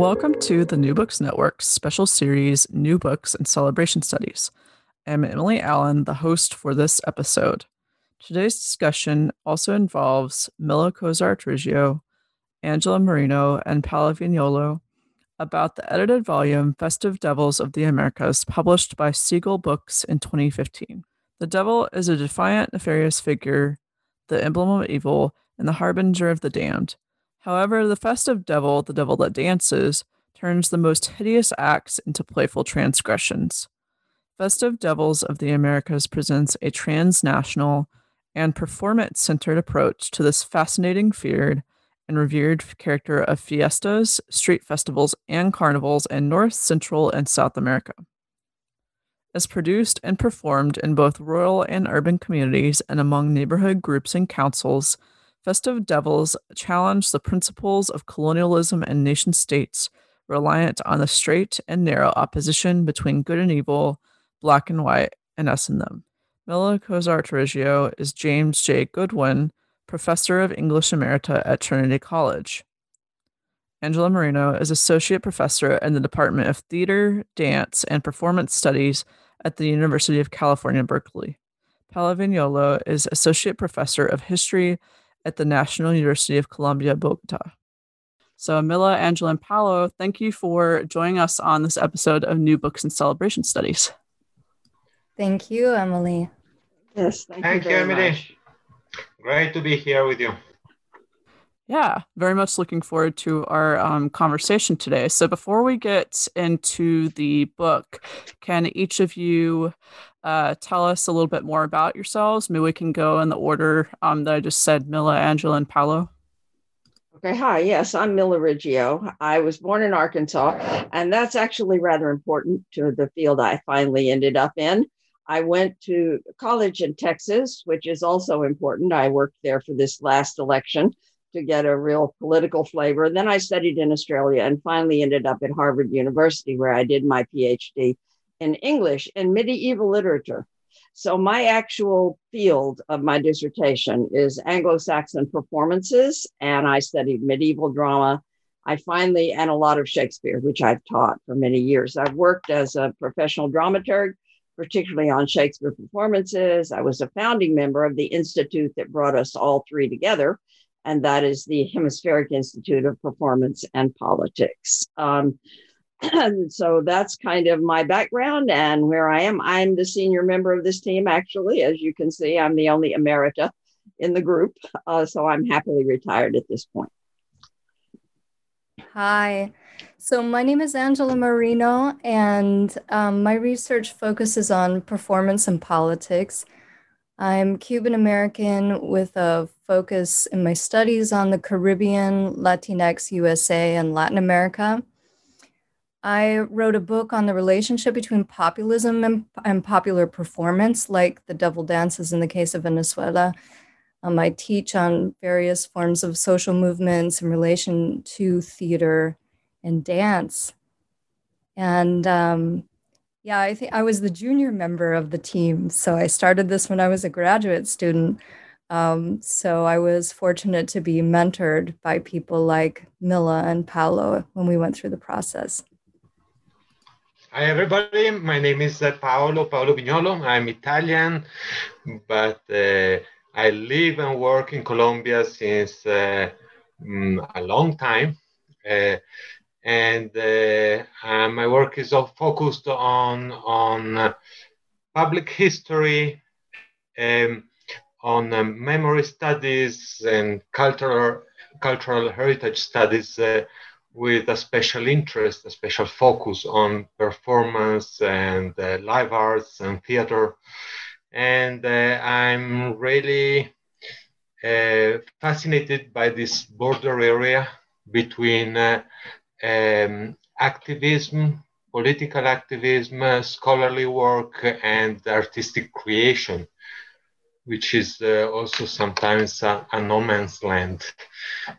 Welcome to the New Books Network's special series, New Books and Celebration Studies. I'm Emily Allen, the host for this episode. Today's discussion also involves Milla Cozart Riggio, Angela Marino, and Paolo Vignolo about the edited volume Festive Devils of the Americas, published by Seagull Books in 2015. The devil is a defiant, nefarious figure, the emblem of evil, and the harbinger of the damned. However, the festive devil, the devil that dances, turns the most hideous acts into playful transgressions. Festive Devils of the Americas presents a transnational and performance centered approach to this fascinating, feared, and revered character of fiestas, street festivals, and carnivals in North, Central, and South America. As produced and performed in both rural and urban communities and among neighborhood groups and councils, Festive Devils challenge the principles of colonialism and nation states, reliant on the straight and narrow opposition between good and evil, black and white, and us and them. Milla Cozart Riggio is James J. Goodwin, Professor of English Emerita at Trinity College. Angela Marino is Associate Professor in the Department of Theater, Dance, and Performance Studies at the University of California, Berkeley. Paolo Vignolo is Associate Professor of History at the National University of Colombia, Bogota. So, Mila, Angela, and Paolo, thank you for joining us on this episode of New Books and Celebration Studies. Thank you, Emily. Yes, thank, Thank you, very Emily. much. Great to be here with you. Yeah, very much looking forward to our um, conversation today. So, before we get into the book, can each of you uh, tell us a little bit more about yourselves? Maybe we can go in the order um, that I just said Mila, Angela, and Paolo. Okay, hi. Yes, I'm Milla Riggio. I was born in Arkansas, and that's actually rather important to the field I finally ended up in. I went to college in Texas, which is also important. I worked there for this last election to get a real political flavor. Then I studied in Australia and finally ended up at Harvard University, where I did my PhD in English and medieval literature. So, my actual field of my dissertation is Anglo Saxon performances, and I studied medieval drama. I finally, and a lot of Shakespeare, which I've taught for many years. I've worked as a professional dramaturg, particularly on Shakespeare performances. I was a founding member of the institute that brought us all three together, and that is the Hemispheric Institute of Performance and Politics. Um, and so that's kind of my background and where I am. I'm the senior member of this team, actually. As you can see, I'm the only emerita in the group. Uh, so I'm happily retired at this point. Hi. So, my name is Angela Marino, and um, my research focuses on performance and politics. I'm Cuban American with a focus in my studies on the Caribbean, Latinx, USA, and Latin America. I wrote a book on the relationship between populism and, and popular performance, like the devil dances in the case of Venezuela. Um, I teach on various forms of social movements in relation to theater and dance. And um, yeah, I think I was the junior member of the team. So I started this when I was a graduate student. Um, so I was fortunate to be mentored by people like Mila and Paolo when we went through the process. Hi, everybody. My name is uh, Paolo Paolo Vignolo. I'm Italian, but uh, I live and work in Colombia since uh, mm, a long time. Uh, and uh, my work is all focused on, on public history, um, on memory studies and cultural, cultural heritage studies with a special interest, a special focus on performance and uh, live arts and theater. And uh, I'm really uh, fascinated by this border area between uh, um, activism, political activism, scholarly work, and artistic creation, which is uh, also sometimes a, a, no man's land.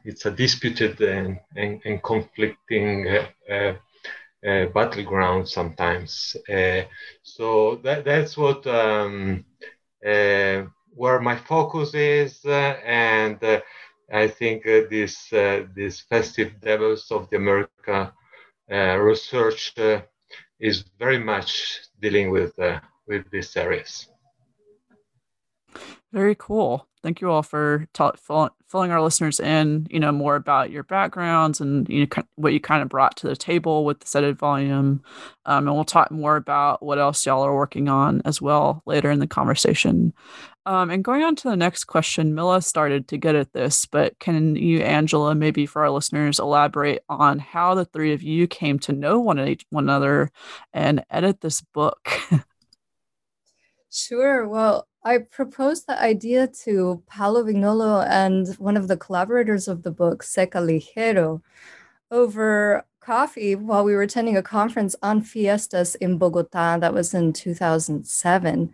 It's a disputed and, and, and conflicting uh, uh, uh battleground sometimes. Uh, so that, that's what um, uh, where my focus is, and I think this this festive devils of the America uh, research uh, is very much dealing with uh, with these areas. Very cool. Thank you all for ta- filling our listeners in, you know, more about your backgrounds and you know what you kind of brought to the table with the Setted volume. Um, and we'll talk more about what else y'all are working on as well later in the conversation. Um, and going on to the next question, Mila started to get at this, but can you, Angela, maybe for our listeners, elaborate on how the three of you came to know one, one another and edit this book? sure. Well, I proposed the idea to Paolo Vignolo and one of the collaborators of the book, Zeca Ligiéro, over coffee while we were attending a conference on fiestas in Bogota. That was in 2007.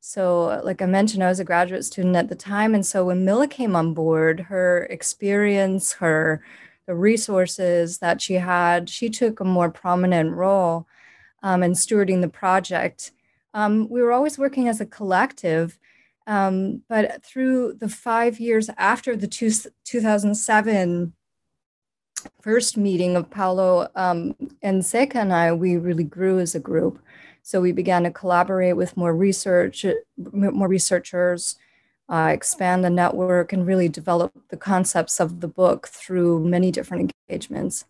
So, like I mentioned, I was a graduate student at the time. And so when Milla came on board, her experience, her the resources that she had, she took a more prominent role um, in stewarding the project. Um, we were always working as a collective, um, but through the five years after the two, 2007 first meeting of Paolo um, and Zeca and I, we really grew as a group. So we began to collaborate with more research, more researchers, uh, expand the network, and really develop the concepts of the book through many different engagements.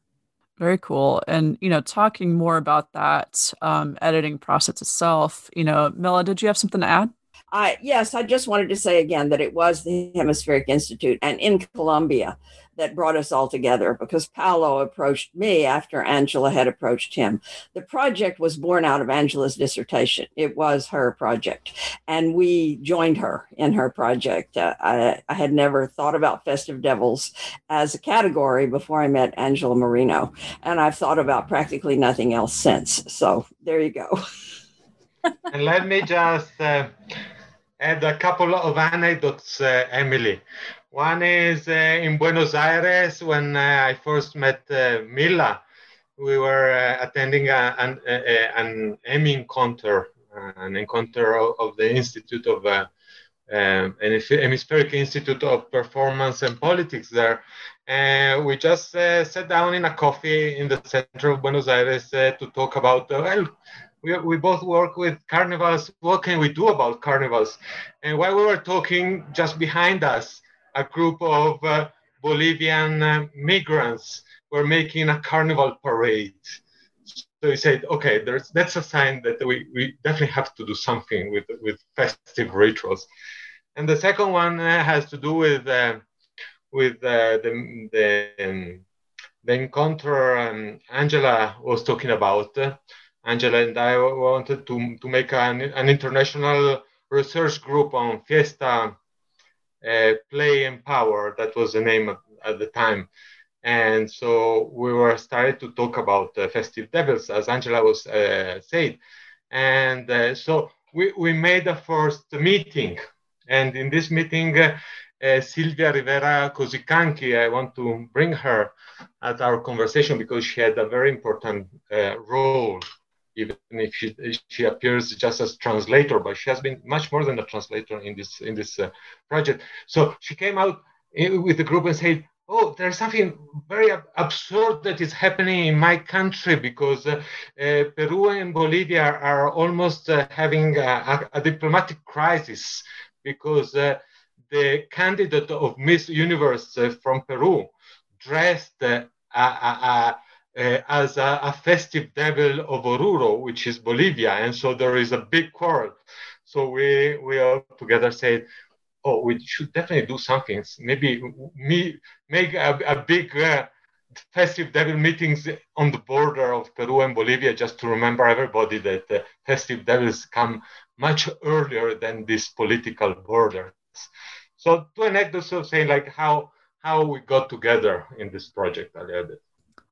Very cool. And, you know, talking more about that um, editing process itself, you know, Milla, did you have something to add? Uh, yes, I just wanted to say again that it was the Hemispheric Institute and in Colombia that brought us all together because Paolo approached me after Angela had approached him. The project was born out of Angela's dissertation. It was her project, and we joined her in her project. Uh, I, I, had never thought about Festive Devils as a category before I met Angela Marino, and I've thought about practically nothing else since. So there you go. and let me just uh, add a couple of anecdotes, uh, Emily. One is uh, in Buenos Aires when uh, I first met uh, Milla. We were attending a, an, a, an Hemi encounter, an encounter of, of the Institute of um, an Hemispheric Institute of Performance and Politics there. And we just uh, sat down in a coffee in the center of Buenos Aires uh, to talk about, well, we, we both work with carnivals. What can we do about carnivals? And while we were talking, just behind us, a group of uh, Bolivian uh, migrants were making a carnival parade. So he said, okay, that's a sign that we, we definitely have to do something with, with festive rituals. And the second one uh, has to do with, uh, with uh, the, the, um, the encounter um, Angela was talking about. Angela and I wanted to, to make an, an international research group on fiesta Play and Power. That was the name at, at, the time. And so we were started to talk about uh, Festive Devils, as Angela was uh, said. And uh, so we, we made a first meeting. And in this meeting, uh, uh, Silvia Rivera Cusicanqui, I want to bring her at our conversation because she had a very important role even if she, she appears just as translator, but she has been much more than a translator in this in this uh, project. So she came out in, with the group and said, "Oh, there's something very ab- absurd that is happening in my country because uh, uh, Peru and Bolivia are almost uh, having a, a, diplomatic crisis because uh, the candidate of Miss Universe uh, from Peru dressed." Uh, as a, a, festive devil of Oruro, which is Bolivia. And so there is a big quarrel. So we, we all together said, oh, we should definitely do something. Maybe me, make a, a big uh, festive devil meetings on the border of Peru and Bolivia just to remember everybody that the festive devils come much earlier than these political borders. So two anecdotes of saying like how how we got together in this project a little bit.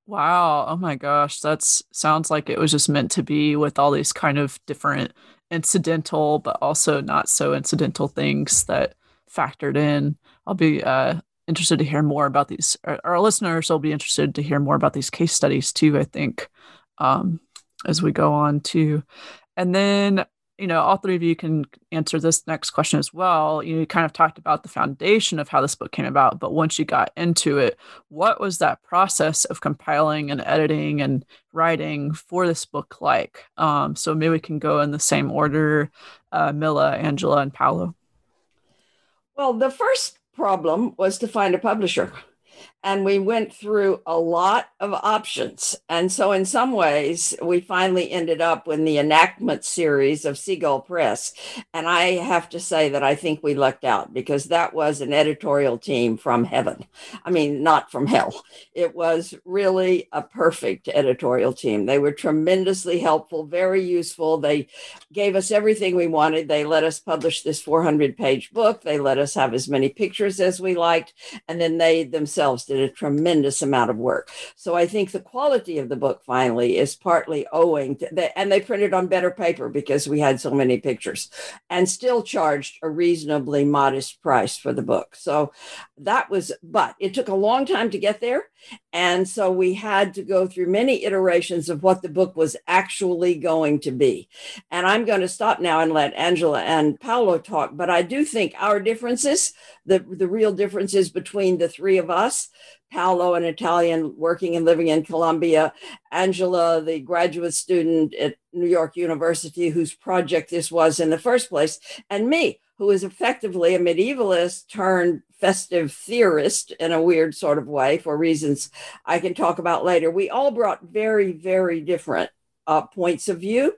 Wow. Oh my gosh. That's sounds like it was just meant to be with all these kind of different incidental, but also not so incidental things that factored in. I'll be uh, interested to hear more about these. Our, our, listeners will be interested to hear more about these case studies too, I think, um, as we go on too. And then you know, all three of you can answer this next question as well. You kind of talked about the foundation of how this book came about, but once you got into it, what was that process of compiling and editing and writing for this book like? Um, so maybe we can go in the same order uh, Milla, Angela, and Paolo. Well, the first problem was to find a publisher and we went through a lot of options. And so, in some ways, we finally ended up with the enactment series of Seagull Press. And I have to say that I think we lucked out because that was an editorial team from heaven. I mean, not from hell. It was really a perfect editorial team. They were tremendously helpful, very useful. They gave us everything we wanted. They let us publish this 400 page book, they let us have as many pictures as we liked. And then they themselves did a tremendous amount of work. So I think the quality of the book finally is partly owing to that. And they printed on better paper because we had so many pictures and still charged a reasonably modest price for the book. So that was, but it took a long time to get there. And so we had to go through many iterations of what the book was actually going to be. And I'm going to stop now and let Angela and Paolo talk. But I do think our differences, the, the real differences between the three of us, Paolo, an Italian working and living in Colombia, Angela, the graduate student at New York University, whose project this was in the first place, and me, who is effectively a medievalist turned festive theorist in a weird sort of way for reasons I can talk about later. We all brought very, very different uh, points of view.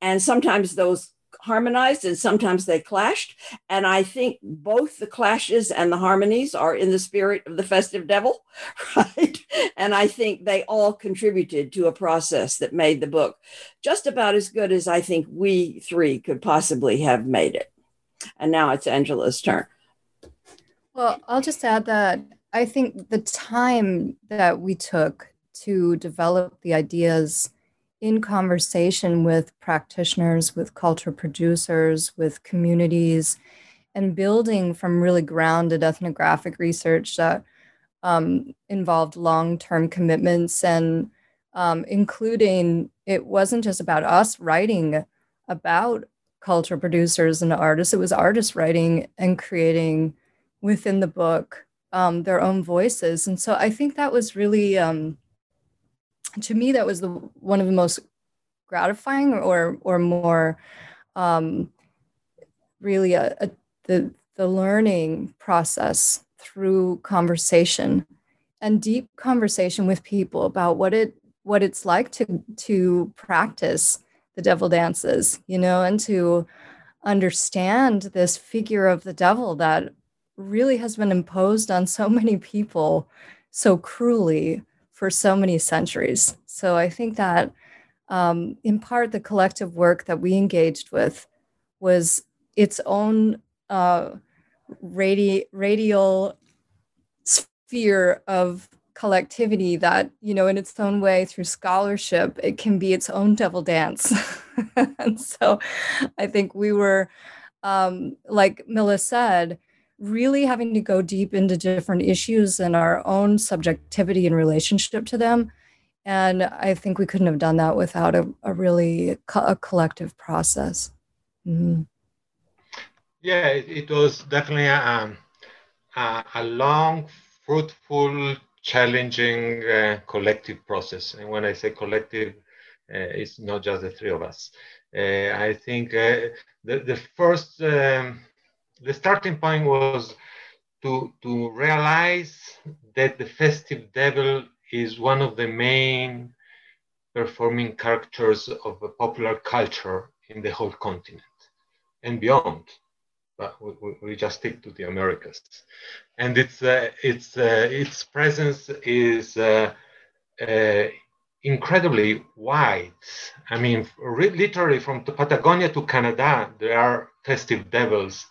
And sometimes those harmonized and sometimes they clashed. And I think both the clashes and the harmonies are in the spirit of the festive devil, right? And I think they all contributed to a process that made the book just about as good as I think we three could possibly have made it. And now it's Angela's turn. Well, I'll just add that I think the time that we took to develop the ideas in conversation with practitioners, with culture producers, with communities, and building from really grounded ethnographic research that um, involved long term commitments and um, including it wasn't just about us writing about culture producers and artists, it was artists writing and creating within the book um, their own voices. And so I think that was really um, to me that was the one of the most gratifying or or more um, really a, a, the the learning process through conversation and deep conversation with people about what it what it's like to to practice the devil dances you know and to understand this figure of the devil that really has been imposed on so many people so cruelly for so many centuries. So I think that um, in part the collective work that we engaged with was its own uh, radi- radial sphere of collectivity that you know in its own way through scholarship it can be its own devil dance and so i think we were um, like milla said really having to go deep into different issues and our own subjectivity in relationship to them. And I think we couldn't have done that without a, a really co- a collective process. Mm-hmm. Yeah, it, it, was definitely a, a, a long, fruitful, challenging uh, collective process. And when I say collective, uh, it's not just the three of us. Uh, I think uh, the, the first um, the starting point was to, to realize that the festive devil is one of the main performing characters of popular culture in the whole continent and beyond. But we, we just stick to the Americas, and its uh, its uh, its presence is uh, uh incredibly wide. I mean, literally from Patagonia to Canada, there are festive devils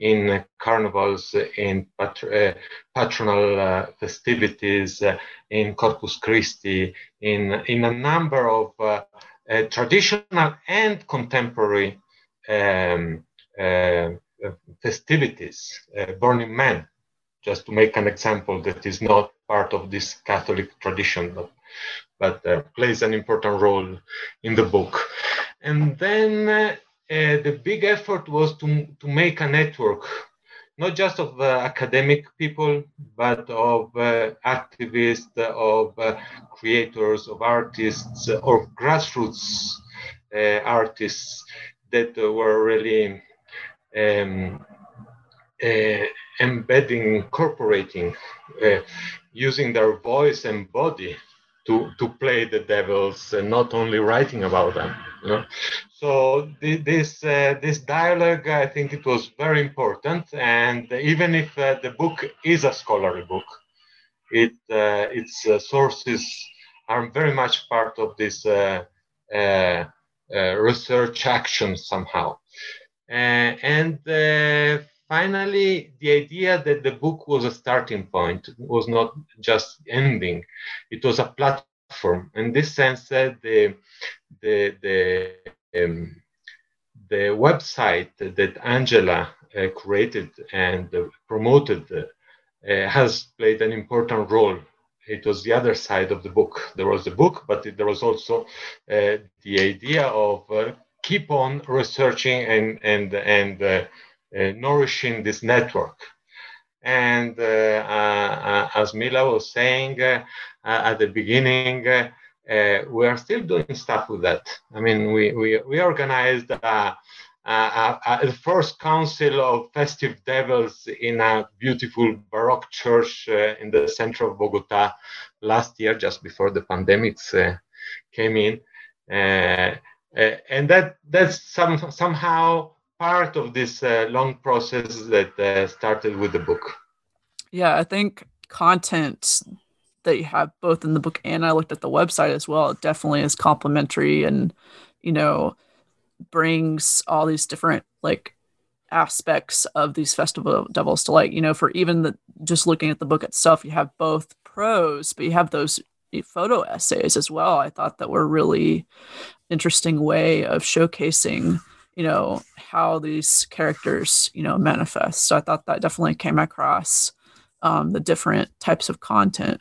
in carnivals, in pat- uh, patronal uh, festivities, uh, in Corpus Christi, in, in a number of traditional and contemporary um, festivities, Burning Man, just to make an example that is not part of this Catholic tradition, but, but uh, plays an important role in the book. And then uh, the big effort was to, to make a network, not just of uh, academic people, but of uh, activists, of uh, creators, of artists, or grassroots uh, artists that were really um, uh, embedding, incorporating, uh, using their voice and body to, to play the devils and not only writing about them. So this uh, this dialogue, I think it was very important. And even if uh, the book is a scholarly book, it uh, its uh, sources are very much part of this research action somehow. and finally, the idea that the book was a starting point was not just ending; it was a platform. In this sense, uh, the the the um, the website that Angela uh, created and uh, promoted uh, has played an important role. It was the other side of the book. There was the book, but there was also uh, the idea of uh, keep on researching and and and uh, nourishing this network. And as Mila was saying at the beginning, we are still doing stuff with that. I mean, we, we, we organized uh, the first council of festive devils in a beautiful Baroque church uh, in the center of Bogota last year, just before the pandemics uh, came in. and that that's some, somehow part of this uh, long process that uh, started with the book. Yeah, I think content that you have both in the book and I looked at the website as well, it definitely is complementary and, you know, brings all these different like aspects of these festival devils to light. You know, for even the just looking at the book itself, you have both prose, but you have those photo essays as well. I thought that were really interesting way of showcasing you know how these characters you know manifest so i thought that definitely came across um, the different types of content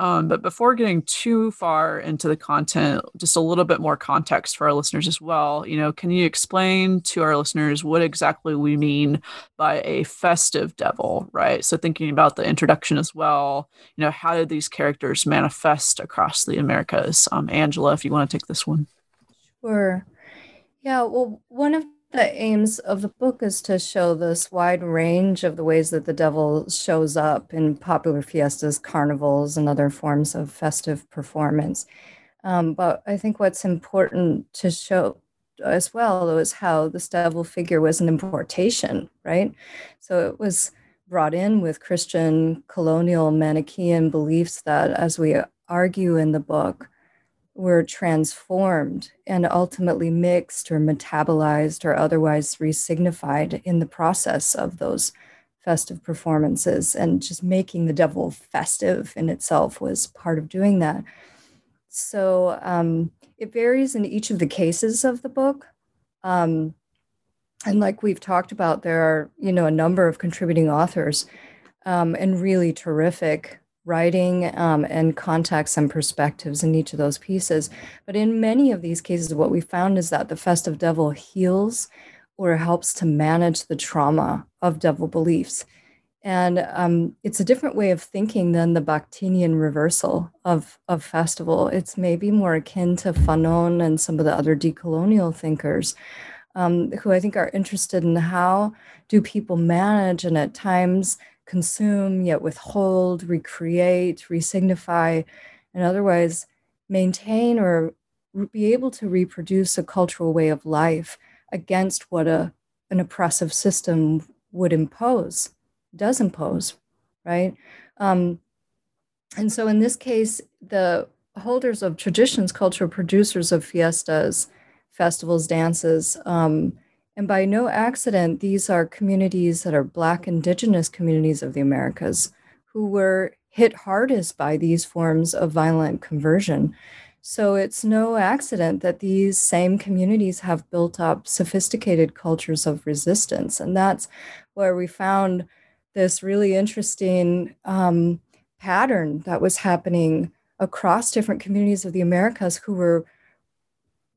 um, but before getting too far into the content just a little bit more context for our listeners as well you know can you explain to our listeners what exactly we mean by a festive devil right? So thinking about the introduction as well you know how did these characters manifest across the americas? Um, angela if you want to take this one. Sure. Yeah, well, one of the aims of the book is to show this wide range of the ways that the devil shows up in popular fiestas, carnivals, and other forms of festive performance. Um, but I think what's important to show as well is how this devil figure was an importation, right? So it was brought in with Christian colonial Manichaean beliefs that, as we argue in the book, were transformed and ultimately mixed or metabolized or otherwise resignified in the process of those festive performances. And just making the devil festive in itself was part of doing that. So um, it varies in each of the cases of the book. Um, and like we've talked about, there are, you know, a number of contributing authors um, and really terrific writing um, and context and perspectives in each of those pieces. But in many of these cases, what we found is that the festive devil heals or helps to manage the trauma of devil beliefs. And um, it's a different way of thinking than the Bakhtinian reversal of, of festival. It's maybe more akin to Fanon and some of the other decolonial thinkers um, who I think are interested in how do people manage and at times consume, yet withhold, recreate, resignify, and otherwise maintain or be able to reproduce a cultural way of life against what a, an oppressive system would impose, does impose, right? Um, and so in this case, the holders of traditions, cultural producers of fiestas, festivals, dances, um, And by no accident, these are communities that are Black indigenous communities of the Americas who were hit hardest by these forms of violent conversion. So it's no accident that these same communities have built up sophisticated cultures of resistance. And that's where we found this really interesting um, pattern that was happening across different communities of the Americas who were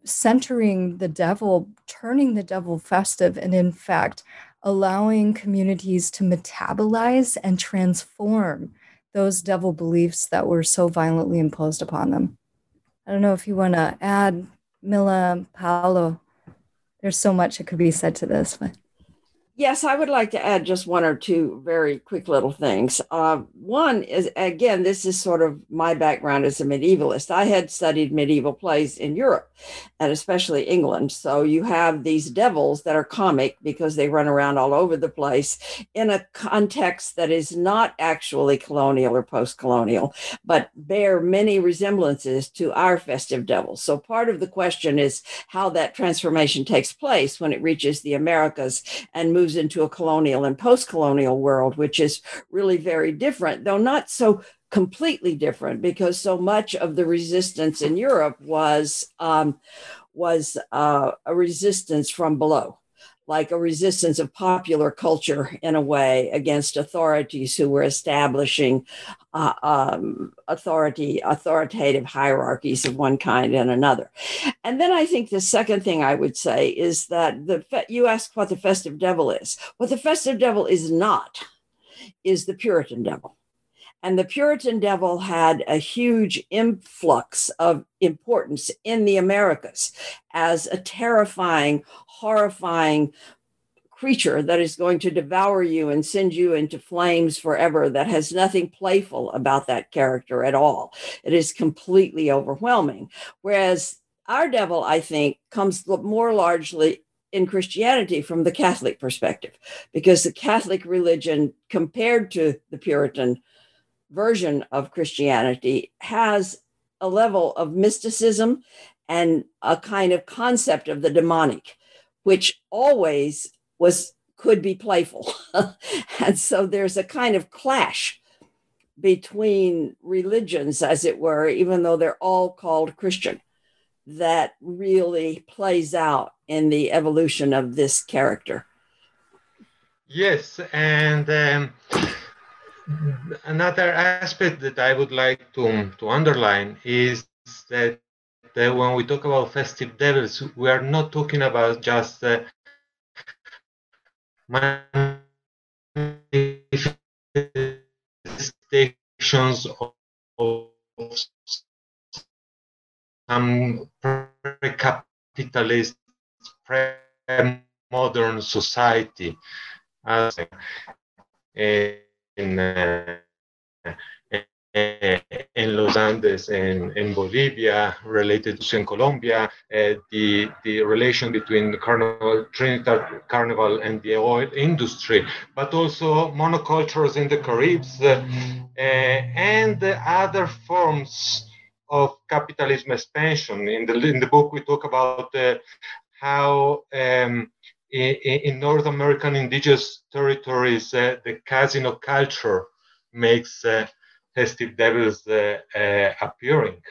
centering the devil, turning the devil festive, and in fact, allowing communities to metabolize and transform those devil beliefs that were so violently imposed upon them. I don't know if you want to add, Mila, Paolo. There's so much that could be said to this, but. Yes, I would like to add just one or two very quick little things. Uh, one is, again, this is sort of my background as a medievalist. I had studied medieval plays in Europe and especially England. So you have these devils that are comic because they run around all over the place in a context that is not actually colonial or post colonial, but bear many resemblances to our festive devils. So part of the question is how that transformation takes place when it reaches the Americas and moves moves into a colonial and post colonial world, which is really very different, though not so completely different because so much of the resistance in Europe was um, was uh, a resistance from below like a resistance of popular culture in a way against authorities who were establishing uh, um, authority authoritative hierarchies of one kind and another. And then i think the second thing i would say is that the you ask what the festive devil is. What the festive devil is not is the puritan devil and the Puritan devil had a huge influx of importance in the Americas as a terrifying, horrifying creature that is going to devour you and send you into flames forever, that has nothing playful about that character at all. It is completely overwhelming. Whereas our devil, I think, comes more largely in Christianity from the Catholic perspective, because the Catholic religion, compared to the Puritan version of Christianity has a level of mysticism and a kind of concept of the demonic, which always was could be playful. and so there's a kind of clash between religions, as it were, even though they're all called Christian, that really plays out in the evolution of this character. Yes, and um, another aspect that I would like to, to underline is that, that when we talk about festive devils, we are not talking about just uh, manifestations of, of some pre-capitalist, pre-modern society. As, uh, in, in Los Andes and in Bolivia, related to in Colombia, uh, the, the relation between the Carnival, Trinidad Carnival and the oil industry, but also monocultures in the Caribs uh, and other forms of capitalism expansion. In the, in the book, we talk about how um, in, in North American indigenous territories, uh, the casino culture makes uh, festive devils uh, uh appearing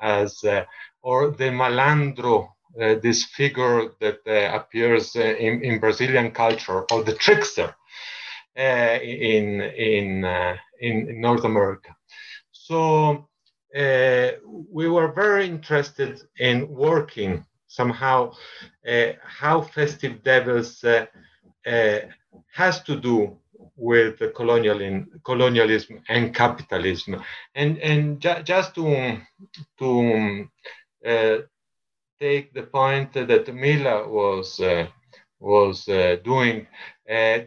as, uh, or the malandro, uh, this figure that appears in, in Brazilian culture, or the trickster in, in, in North America. So we were very interested in working somehow uh, how festive devils uh, uh, has to do with the colonial colonialism and capitalism. And and ju- just to to uh, take the point that Mila was uh, was uh, doing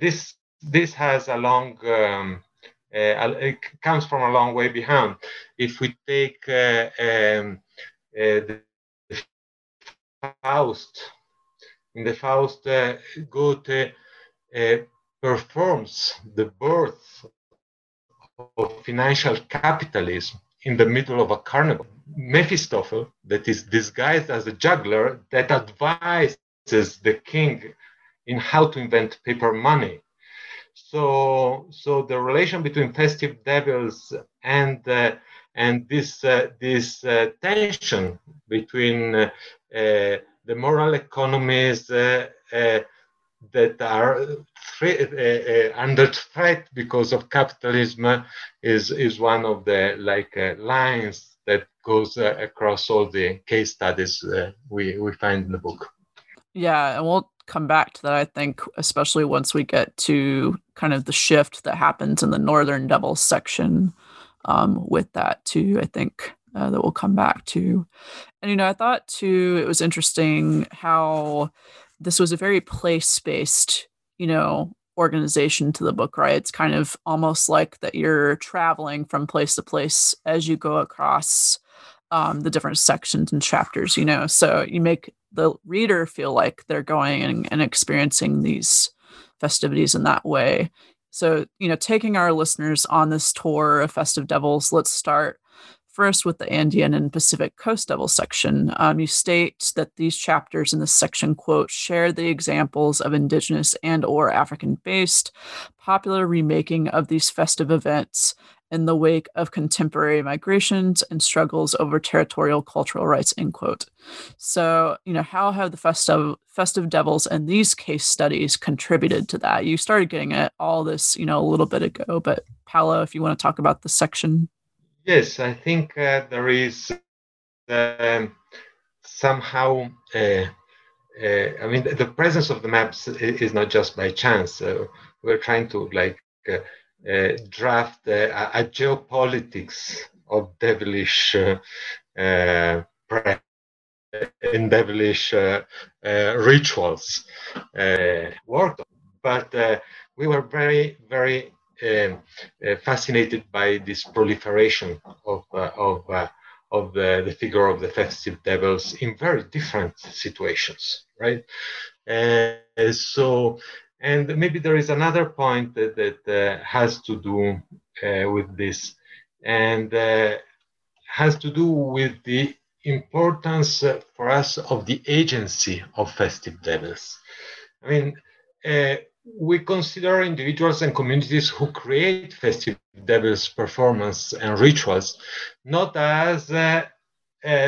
this this has a long um, it comes from a long way behind. If we take um, the Faust. In the Faust, uh, Goethe uh, performs the birth of financial capitalism in the middle of a carnival. Mephistopheles, that is disguised as a juggler, that advises the king in how to invent paper money. So, so the relation between festive devils and uh, and this uh, this uh, tension between uh, Uh, the moral economies uh, uh that are uh, under threat because of capitalism is is one of the like lines that goes across all the case studies we we find in the book. Yeah, and we'll come back to that, I think, especially once we get to kind of the shift that happens in the Northern Devils section um, with that, too. I think uh, that we'll come back to. And, you know, I thought, too, it was interesting how this was a very place based, you know, organization to the book, right? It's kind of almost like that you're traveling from place to place as you go across um, the different sections and chapters, you know. So you make the reader feel like they're going and, and experiencing these festivities in that way. So, you know, taking our listeners on this tour of Festive Devils, let's start first with the Andean and Pacific Coast Devil section. Um, you state that these chapters in this section, quote, share the examples of indigenous and or African-based popular remaking of these festive events in the wake of contemporary migrations and struggles over territorial cultural rights end quote. So you know how have the festive festive devils and these case studies contributed to that? You started getting at all this you know a little bit ago but paolo if you want to talk about the section yes i think uh, there is um, somehow uh, uh, I mean, the presence of the maps is not just by chance. we're trying to like uh, uh, draft uh, a geopolitics of devilish uh, and devilish rituals worked. But we were very, very fascinated by this proliferation of, of of the, the figure of the festive devils in very different situations, right? Uh, so and maybe there is another point that, that uh, has to do uh, with this, and uh, has to do with the importance uh, for us of the agency of festive devils. I mean, uh, we consider individuals and communities who create festive devils performance and rituals not as uh,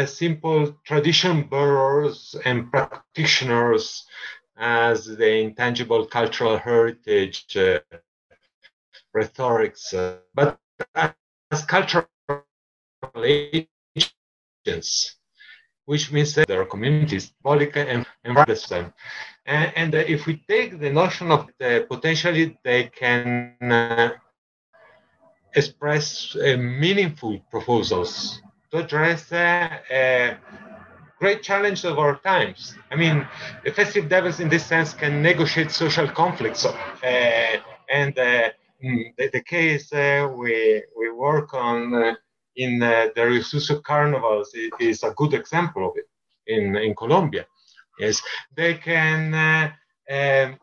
simple tradition bearers and practitioners as the intangible cultural heritage uh, rhetorics, uh, but as cultural agents, which means that there are communities, symbolic and environmental. And, and uh, if we take the notion of the potentially they can uh, express uh, meaningful proposals to address uh, great challenge of our times. I mean, the festive devils, in this sense, can negotiate social conflicts. Uh, and uh, mm, the, the, case uh, we, we work on uh, in uh, the Rio Sucio carnivals is, is, a good example of it in, in Colombia. Yes, they can uh, um,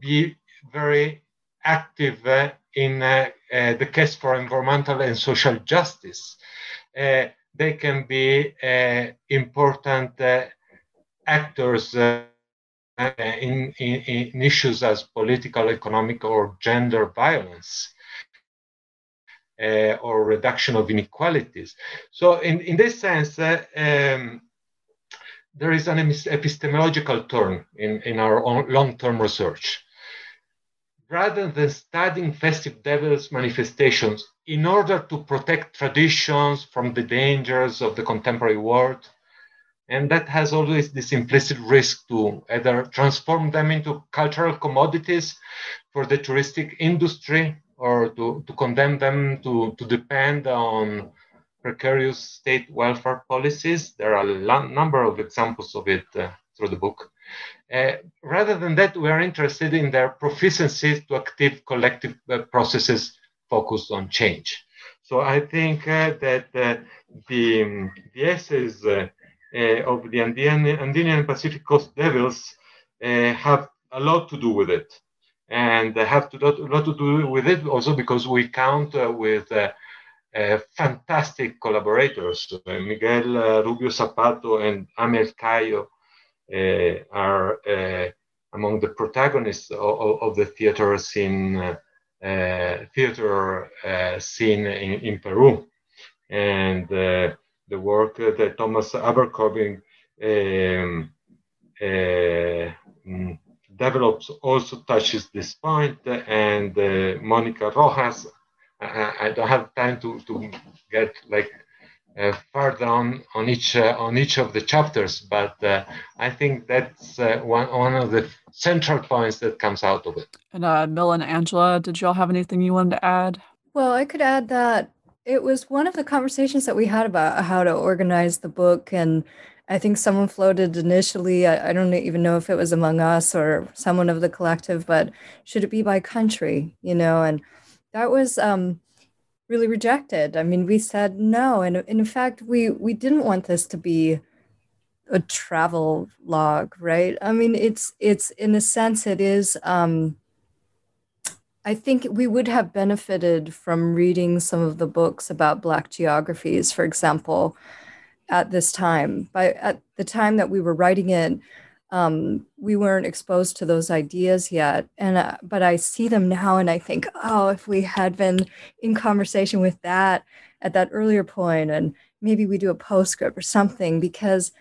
be very active in the case for environmental and social justice they can be uh, important uh, actors uh, in, in, in, issues as political, economic, or gender violence. Uh, or reduction of inequalities. So, in, in this sense, uh, um, there is an epistemological turn in, in our long term research. Rather than studying festive devils manifestations in order to protect traditions from the dangers of the contemporary world. And that has always this implicit risk to either transform them into cultural commodities for the touristic industry or to, to condemn them to, to depend on precarious state welfare policies. There are a number of examples of it uh, through the book. Uh, rather than that, we are interested in their proficiency to active collective uh, processes focused on change. So I think uh, that uh, the, the essays uh, of the Andean, Andean and Pacific Coast Devils have a lot to do with it. And have to, a lot to do with it also because we count with fantastic collaborators. Miguel Rubio Zapata and Amiel Cayo are among the protagonists of, of the theater scene, uh, theater uh, scene in, in, Peru. And uh, the work that Thomas Abercrombie um, mm, develops also touches this point, and Monica Rojas I, I, don't have time to, to get like uh, further on on each uh, on each of the chapters, but uh, I think that's uh, one one of the central points that comes out of it. And uh, Mill and Angela, did y'all have anything you wanted to add? Well, I could add that it was one of the conversations that we had about how to organize the book, and I think someone floated initially. I, I don't even know if it was among us or someone of the collective, but should it be by country? You know, and that was um, really rejected. I mean, we said no, and, and in fact, we we didn't want this to be a travel log, right? I mean, it's it's in a sense it is. Um, I think we would have benefited from reading some of the books about Black geographies, for example, at this time. By at the time that we were writing it, um, we weren't exposed to those ideas yet. And uh, but i see them now and i think oh if we had been in conversation with that at that earlier point and maybe we do a postscript or something because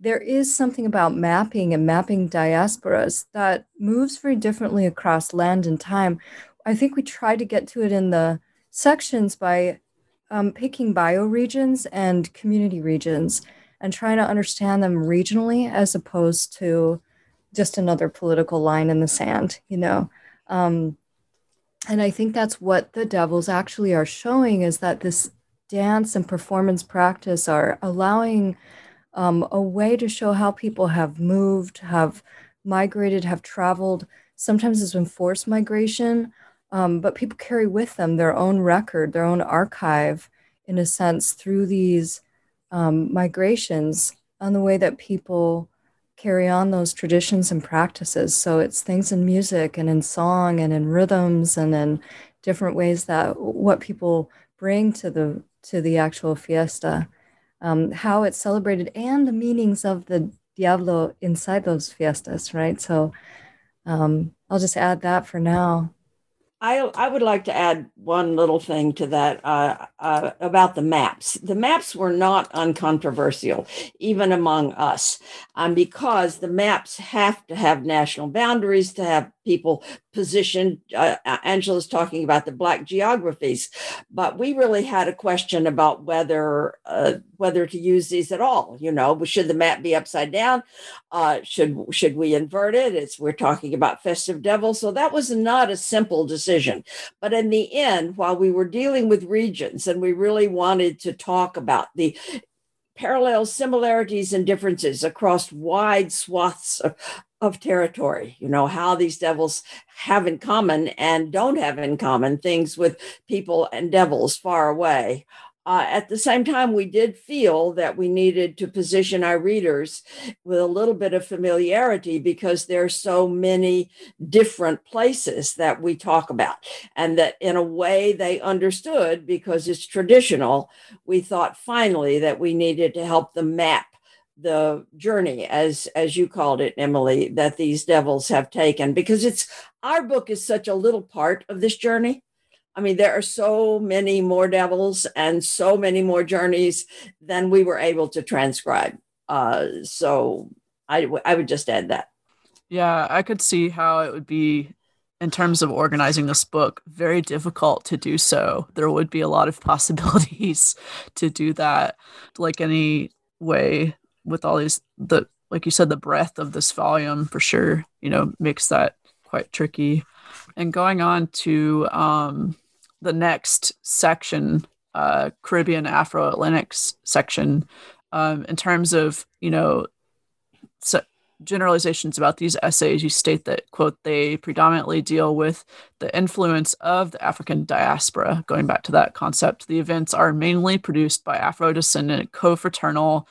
there is something about mapping and mapping diasporas that moves very differently across land and time. I think we try to get to it in the sections by um, picking bioregions and community regions and trying to understand them regionally as opposed to just another political line in the sand, you know. Um, and I think that's what the devils actually are showing is that this dance and performance practice are allowing um, a way to show how people have moved, have migrated, have traveled. Sometimes it's been forced migration, um, but people carry with them their own record, their own archive, in a sense, through these um, migrations on the way that people carry on those traditions and practices. So it's things in music and in song and in rhythms and in different ways that what people bring to the to the actual fiesta, um, how it's celebrated, and the meanings of the diablo inside those fiestas, right? So um, I'll just add that for now. I, I would like to add one little thing to that uh, uh, about the maps. The maps were not uncontroversial, even among us, um, because the maps have to have national boundaries to have people positioned. Uh, Angela's talking about the black geographies, but we really had a question about whether uh, whether to use these at all. You know, should the map be upside down? Uh, should should we invert it? It's we're talking about festive devil, so that was not a simple decision. But in the end, while we were dealing with regions and we really wanted to talk about the parallels, similarities, and differences across wide swaths of, of territory, you know, how these devils have in common and don't have in common things with people and devils far away. Uh, at the same time, we did feel that we needed to position our readers with a little bit of familiarity because there's so many different places that we talk about, and that in a way they understood because it's traditional. We thought finally that we needed to help them map the journey as as you called it emily that these devils have taken because it's our book is such a little part of this journey i mean there are so many more devils and so many more journeys than we were able to transcribe. Uh, so I, I would just add that. Yeah i could see how it would be in terms of organizing this book very difficult to do so. There would be a lot of possibilities to do that like any way with all these the like you said the breadth of this volume for sure you know makes that quite tricky. And going on to um, the next section uh, caribbean afro-atlantic section um, in terms of you know so generalizations about these essays you state that quote they predominantly deal with the influence of the african diaspora. Going back to that concept the events are mainly produced by afro-descendant co-fraternal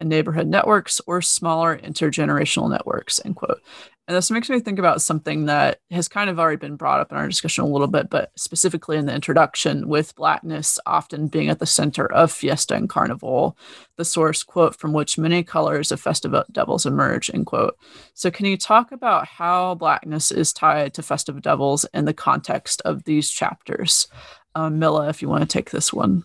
and neighborhood networks or smaller intergenerational networks end quote And this makes me think about something that has kind of already been brought up in our discussion a little bit, but specifically in the introduction, with Blackness often being at the center of Fiesta and Carnival, the source quote from which many colors of festive devils emerge, end quote. So, can you talk about how Blackness is tied to festive devils in the context of these chapters? Um, Milla, if you want to take this one.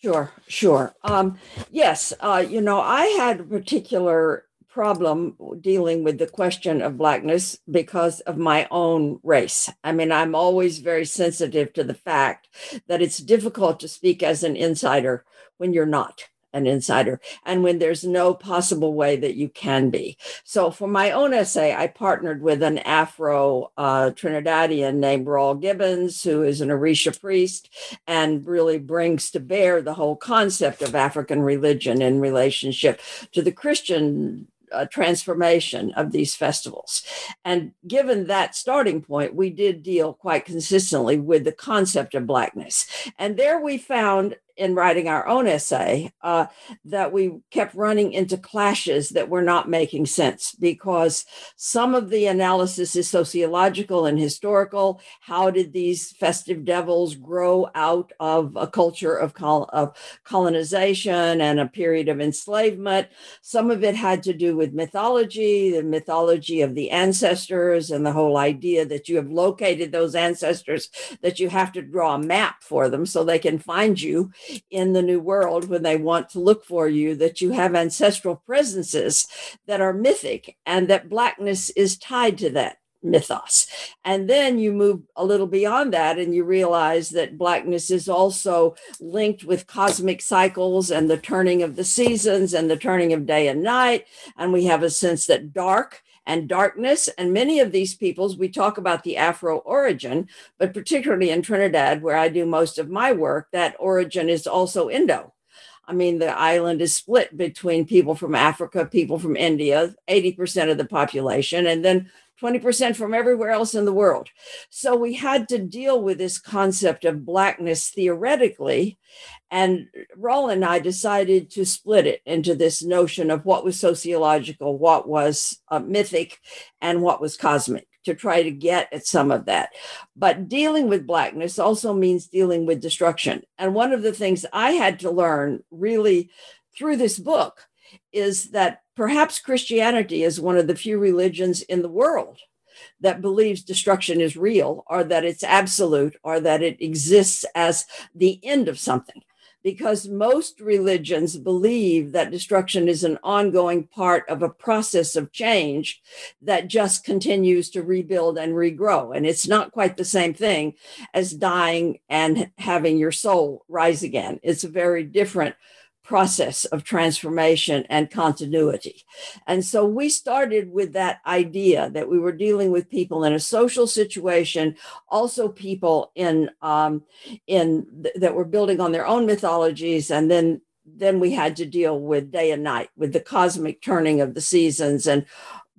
Sure, sure. Um, yes, uh, you know, I had a particular problem dealing with the question of blackness because of my own race. I mean, I'm always very sensitive to the fact that it's difficult to speak as an insider when you're not an insider and when there's no possible way that you can be. So for my own essay, I partnered with an Afro uh, Trinidadian named Rawle Gibbons, who is an Orisha priest and really brings to bear the whole concept of African religion in relationship to the Christian uh, transformation of these festivals. And given that starting point, we did deal quite consistently with the concept of Blackness. And there we found in writing our own essay uh, that we kept running into clashes that were not making sense because some of the analysis is sociological and historical. How did these festive devils grow out of a culture of, col- of colonization and a period of enslavement? Some of it had to do with mythology, the mythology of the ancestors, and the whole idea that you have located those ancestors, that you have to draw a map for them so they can find you in the new world when they want to look for you that you have ancestral presences that are mythic and that blackness is tied to that mythos. And then you move a little beyond that and you realize that blackness is also linked with cosmic cycles and the turning of the seasons and the turning of day and night. And we have a sense that dark and darkness. And many of these peoples, we talk about the Afro origin, but particularly in Trinidad, where I do most of my work, that origin is also Indo. I mean, the island is split between people from Africa, people from India, 80% of the population, and then 20% from everywhere else in the world. So we had to deal with this concept of Blackness theoretically. And Rawle and I decided to split it into this notion of what was sociological, what was uh, mythic, and what was cosmic to try to get at some of that. But dealing with Blackness also means dealing with destruction. And one of the things I had to learn really through this book is that perhaps Christianity is one of the few religions in the world that believes destruction is real or that it's absolute or that it exists as the end of something. Because most religions believe that destruction is an ongoing part of a process of change that just continues to rebuild and regrow. And it's not quite the same thing as dying and having your soul rise again. It's a very different process of transformation and continuity. And so we started with that idea that we were dealing with people in a social situation, also people in um, in th- that were building on their own mythologies, and then then we had to deal with day and night, with the cosmic turning of the seasons and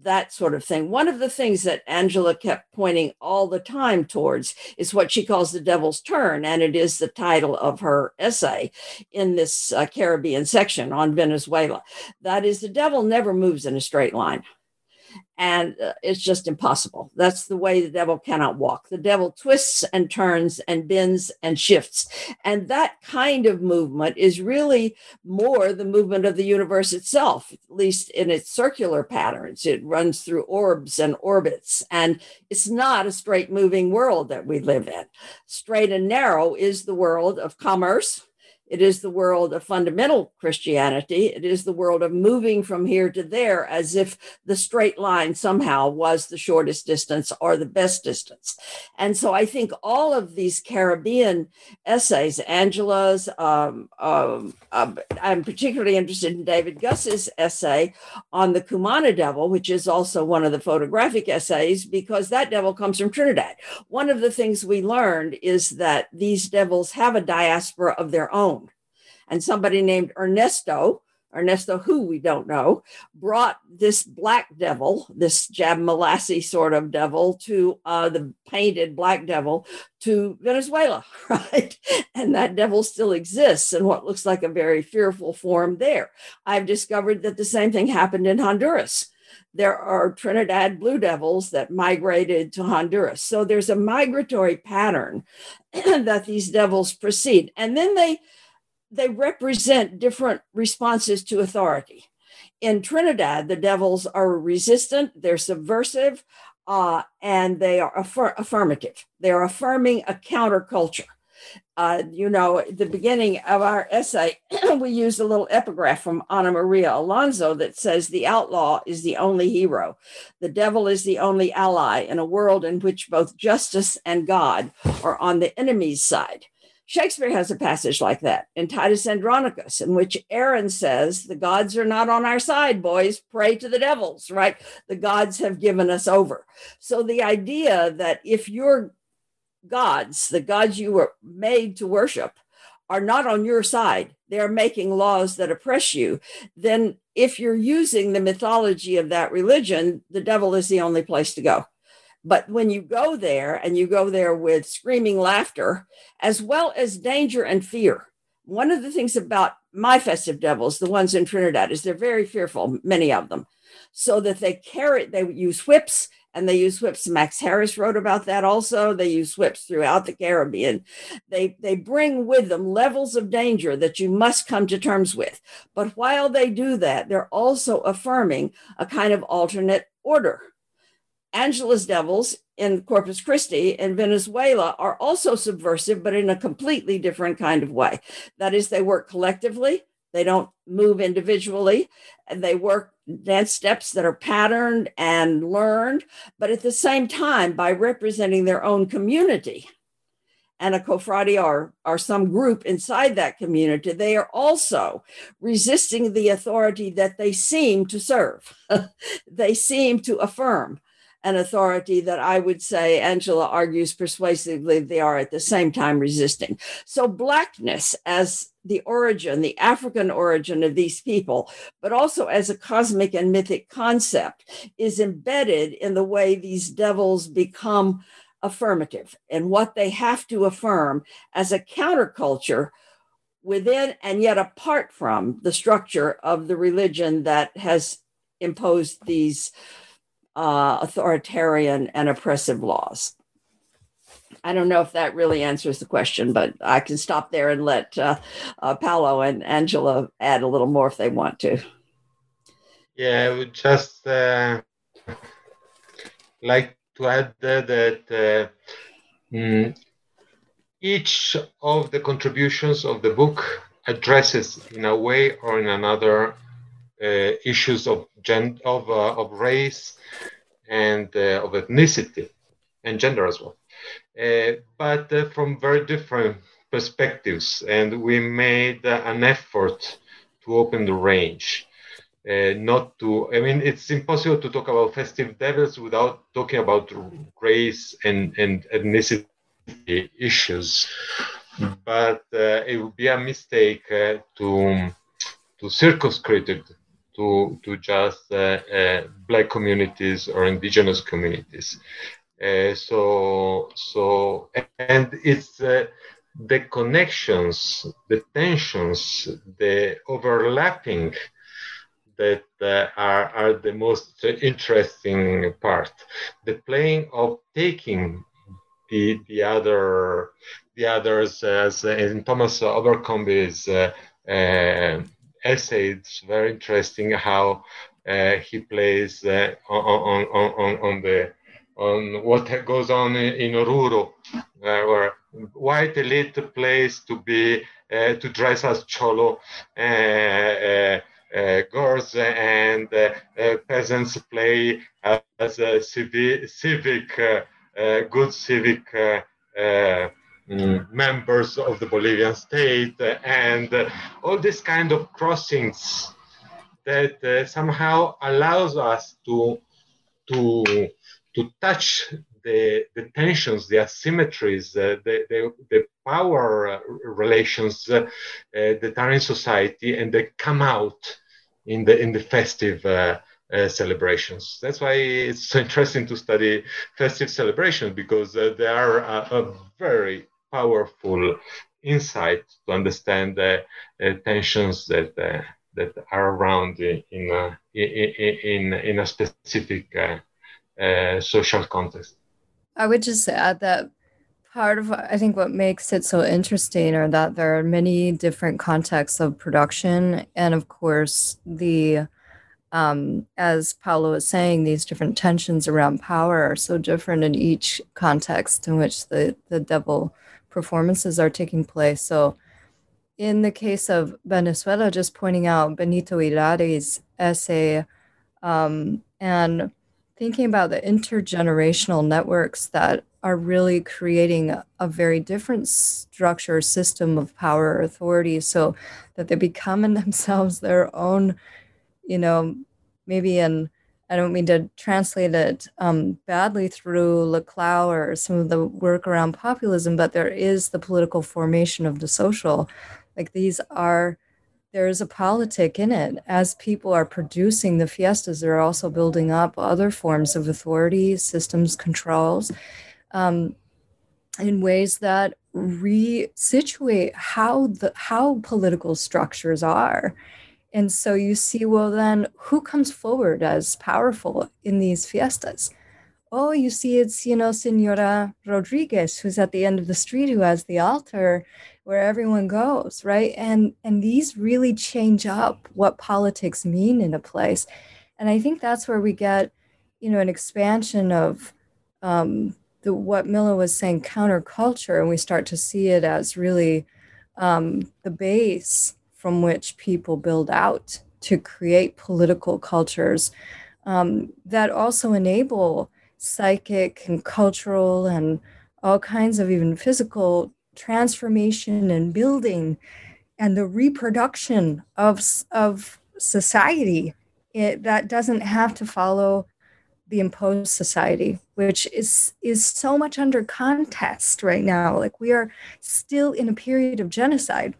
that sort of thing. One of the things that Angela kept pointing all the time towards is what she calls the devil's turn, and it is the title of her essay in this uh, Caribbean section on Venezuela. That is, the devil never moves in a straight line and uh, it's just impossible. That's the way the devil cannot walk. The devil twists and turns and bends and shifts. And that kind of movement is really more the movement of the universe itself, at least in its circular patterns. It runs through orbs and orbits, and it's not a straight moving world that we live in. Straight and narrow is the world of commerce it is the world of fundamental Christianity. It is the world of moving from here to there as if the straight line somehow was the shortest distance or the best distance. And so I think all of these Caribbean essays, Angela's, um, um, uh, I'm particularly interested in David Guss's essay on the Cumana devil, which is also one of the photographic essays, because that devil comes from Trinidad. One of the things we learned is that these devils have a diaspora of their own and somebody named Ernesto, Ernesto, who we don't know, brought this black devil, this Jab Molassie sort of devil, to uh, the painted black devil to Venezuela, right? And that devil still exists in what looks like a very fearful form there. I've discovered that the same thing happened in Honduras there are Trinidad Blue Devils that migrated to Honduras. So there's a migratory pattern that these devils proceed. And then they they represent different responses to authority. In Trinidad, the devils are resistant, they're subversive, uh, and they are affir- affirmative. They're affirming a counterculture. Uh, you know, at the beginning of our essay, we used a little epigraph from Ana Maria Alonso that says the outlaw is the only hero. The devil is the only ally in a world in which both justice and God are on the enemy's side. Shakespeare has a passage like that in Titus Andronicus, in which Aaron says, The gods are not on our side, boys. Pray to the devils, right? The gods have given us over. So the idea that if your gods, the gods you were made to worship, are not on your side, they're making laws that oppress you, then if you're using the mythology of that religion, the devil is the only place to go. But when you go there and you go there with screaming laughter, as well as danger and fear, one of the things about my festive devils, the ones in Trinidad, is they're very fearful, many of them, so that they carry, they use whips and they use whips. Max Harris wrote about that also. They use whips throughout the Caribbean. They, they bring with them levels of danger that you must come to terms with. But while they do that, they're also affirming a kind of alternate order Angela's devils in Corpus Christi in Venezuela are also subversive, but in a completely different kind of way. That is, they work collectively, they don't move individually, and they work dance steps that are patterned and learned, but at the same time, by representing their own community and a cofradia or, or some group inside that community, they are also resisting the authority that they seem to serve, they seem to affirm an authority that I would say Angela argues persuasively they are at the same time resisting. So, blackness as the origin, the African origin of these people, but also as a cosmic and mythic concept, is embedded in the way these devils become affirmative and what they have to affirm as a counterculture within and yet apart from the structure of the religion that has imposed these uh, authoritarian and oppressive laws. I don't know if that really answers the question, but I can stop there and let uh, uh, Paolo and Angela add a little more if they want to. Yeah, I would just uh, like to add that uh, mm, each of the contributions of the book addresses in a way or in another uh, issues of of, uh, of race and uh, of ethnicity and gender as well, but from very different perspectives. And we made an effort to open the range. Uh, not to i mean it's impossible to talk about festive devils without talking about race and, and ethnicity issues but uh, it would be a mistake uh, to to circumscribe it to, to just uh, uh, black communities or indigenous communities. Uh, so, so, and it's the connections, the tensions, the overlapping that uh, are, are the most interesting part. The playing of taking the, the other the others as in Thomas Abercrombie's uh, uh, essay. It's very interesting how uh, he plays uh, on, on, on, on the on what goes on in Oruro, uh, where white elite plays to be uh, to dress as cholo. Uh, uh, girls and peasants play as a civic, civic good civic members of the Bolivian state and uh, all these kind of crossings that uh, somehow allows us to to to touch the, the tensions, the asymmetries, uh, the, the, the, power uh, relations uh, that are in society and they come out in the in the festive uh, celebrations. That's why it's so interesting to study festive celebrations because they are a very powerful insight to understand the uh, tensions that uh, that are around in a, in, in a specific uh, uh, social context. I would just add that part of I think what makes it so interesting are that there are many different contexts of production, and of course the um, as Paolo was saying, these different tensions around power are so different in each context in which the the devil performances are taking place. So, in the case of Venezuela, just pointing out Benito Irady's essay um, and thinking about the intergenerational networks that are really creating a, very different structure system of power or authority so that they become in themselves their own you know maybe in i don't mean to translate it um, badly through Laclau or some of the work around populism but there is the political formation of the social like these are there is a politic in it. As people are producing the fiestas, they're also building up other forms of authority, systems, controls, um, in ways that resituate how the how political structures are. And so you see, well, then who comes forward as powerful in these fiestas? Oh, you see, it's, you know, Senora Rodriguez, who's at the end of the street, who has the altar where everyone goes right and and these really change up what politics mean in a place and i think that's where we get you know an expansion of um, the what milla was saying counterculture and we start to see it as really um, the base from which people build out to create political cultures um, that also enable psychic and cultural and all kinds of even physical transformation and building and the reproduction of, of society. It, that doesn't have to follow the imposed society which is is so much under contest right now. Like we are still in a period of genocide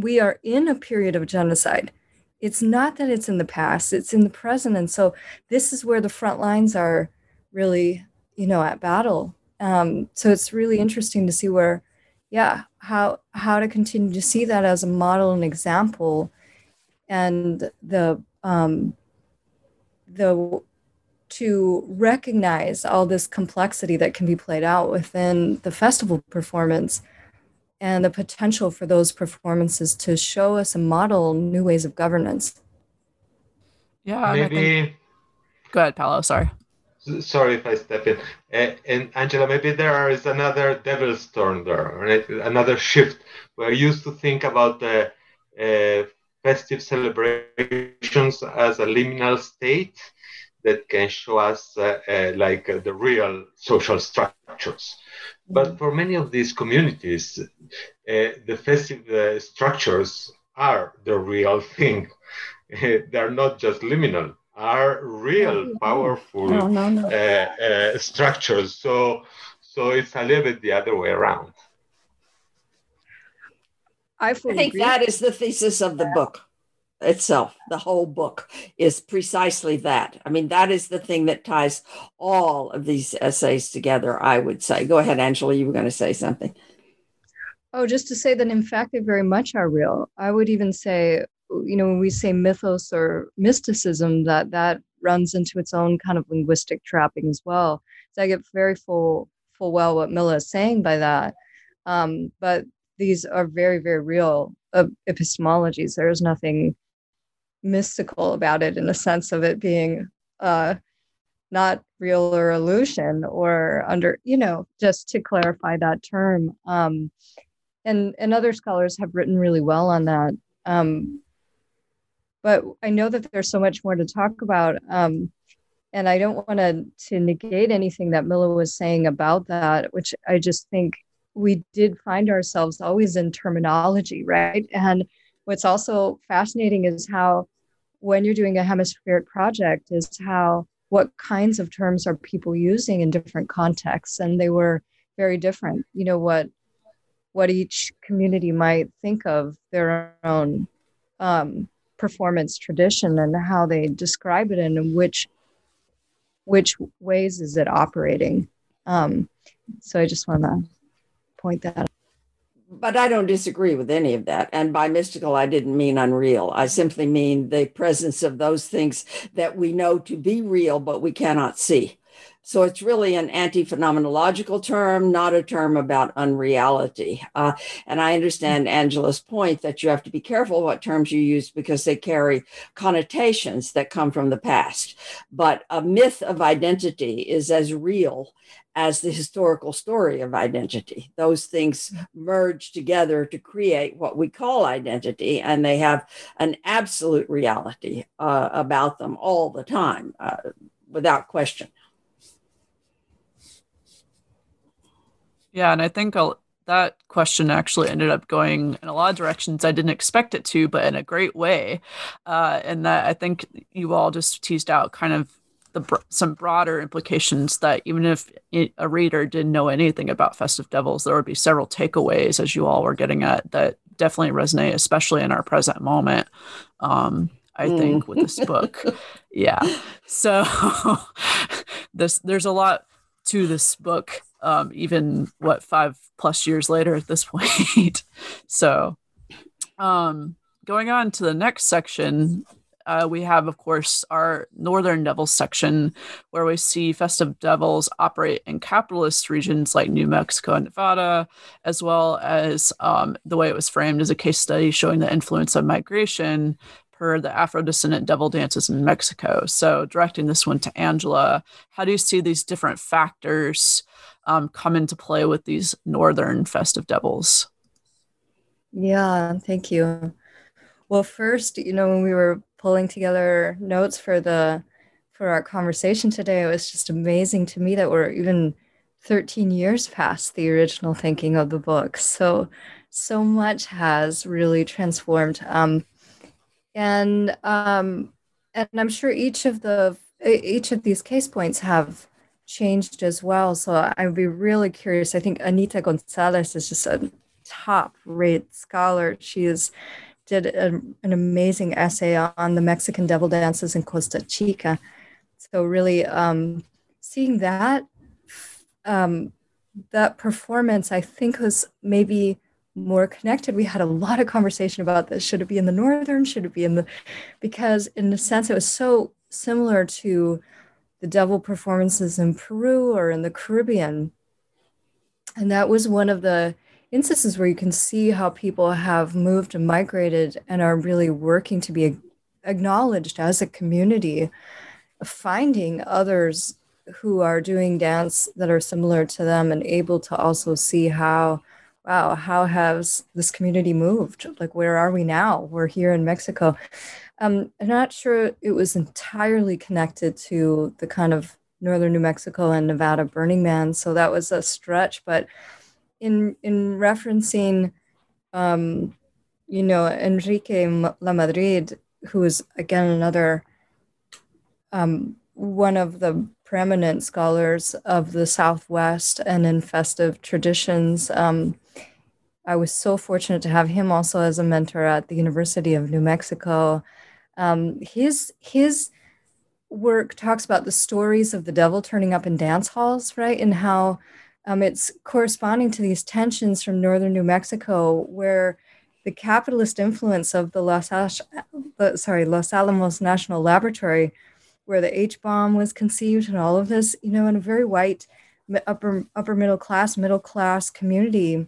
we are in a period of genocide. It's not that it's in the past it's in the present and so this is where the front lines are really you know at battle. Um, so it's really interesting to see where, yeah, how how to continue to see that as a model and example, and the um, the to recognize all this complexity that can be played out within the festival performance and the potential for those performances to show us and model new ways of governance. Yeah, maybe. Think... Go ahead, Paolo. Sorry sorry if I step in. Uh, and Angela, maybe there is another devil's turn there, right? Another shift. We're used to think about the uh, festive celebrations as a liminal state that can show us uh, uh like uh, the real social structures. But for many of these communities, uh, the festive structures are the real thing. They're not just liminal are real powerful no, no, no. Uh, uh, structures. So, so it's a little bit the other way around. I, I think agree. that is the thesis of the book itself. The whole book is precisely that. I mean, that is the thing that ties all of these essays together, I would say. Go ahead, Angela, you were going to say something. Oh, just to say that in fact they very much are real. I would even say you know when we say mythos or mysticism that that runs into its own kind of linguistic trapping as well so i get very full full well what milla is saying by that um, but these are very very real epistemologies there is nothing mystical about it in the sense of it being uh, not real or illusion or under you know just to clarify that term um, and and other scholars have written really well on that um, but I know that there's so much more to talk about. Um, and I don't want to to negate anything that Milla was saying about that, which I just think we did find ourselves always in terminology, right? And what's also fascinating is how when you're doing a hemispheric project is how what kinds of terms are people using in different contexts? And they were very different. You know what what each community might think of their own um, performance tradition and how they describe it and which which ways is it operating? Um, so i just want to point that but I don't disagree with any of that. And by mystical, I didn't mean unreal. I simply mean the presence of those things that we know to be real, but we cannot see. So it's really an anti phenomenological term, not a term about unreality. Uh, and I understand Angela's point that you have to be careful what terms you use because they carry connotations that come from the past. But a myth of identity is as real as the historical story of identity. Those things merge together to create what we call identity, and they have an absolute reality uh, about them all the time, uh, without question. Yeah, and I think I'll, that question actually ended up going in a lot of directions I didn't expect it to, but in a great way. Uh, and that I think you all just teased out kind of the some broader implications that even if a reader didn't know anything about Festive Devils, there would be several takeaways, as you all were getting at, that definitely resonate, especially in our present moment. Um, I mm. think with this book, yeah. So this there's a lot to this book um, even what five plus years later at this point. so, um, going on to the next section, uh, we have, of course, our Northern Devils section, where we see festive devils operate in capitalist regions like New Mexico and Nevada, as well as um, the way it was framed as a case study showing the influence of migration per the Afro descendant devil dances in Mexico. So, directing this one to Angela, how do you see these different factors um, come into play with these northern festive devils? Yeah, thank you. Well, first, you know, when we were pulling together notes for the for our conversation today, it was just amazing to me that we're even 13 years past the original thinking of the book. So so much has really transformed. Um, and um, and I'm sure each of the each of these case points have changed as well. So I'd be really curious. I think Anita Gonzalez is just a top rate scholar. She is did a, an amazing essay on the Mexican devil dances in Costa Chica. So really um, seeing that um, that performance, I think was maybe more connected. We had a lot of conversation about this. Should it be in the northern? Should it be in the? Because in a sense, it was so similar to the devil performances in Peru or in the Caribbean. And that was one of the instances where you can see how people have moved and migrated and are really working to be acknowledged as a community, finding others who are doing dance that are similar to them and able to also see how wow how has this community moved? Like where are we now? We're here in mexico um, I'm not sure it was entirely connected to the kind of northern New Mexico and Nevada Burning Man, so that was a stretch. But in in referencing, um, you know, Enrique Lamadrid, who is again another um, one of the preeminent scholars of the Southwest and in festive traditions. Um, I was so fortunate to have him also as a mentor at the University of New Mexico. Um, his his work talks about the stories of the devil turning up in dance halls, right, and how um, it's corresponding to these tensions from northern New Mexico, where the capitalist influence of the Los, uh, sorry, Los Alamos National Laboratory, where the H bomb was conceived, and all of this, you know, in a very white upper upper middle class middle class community,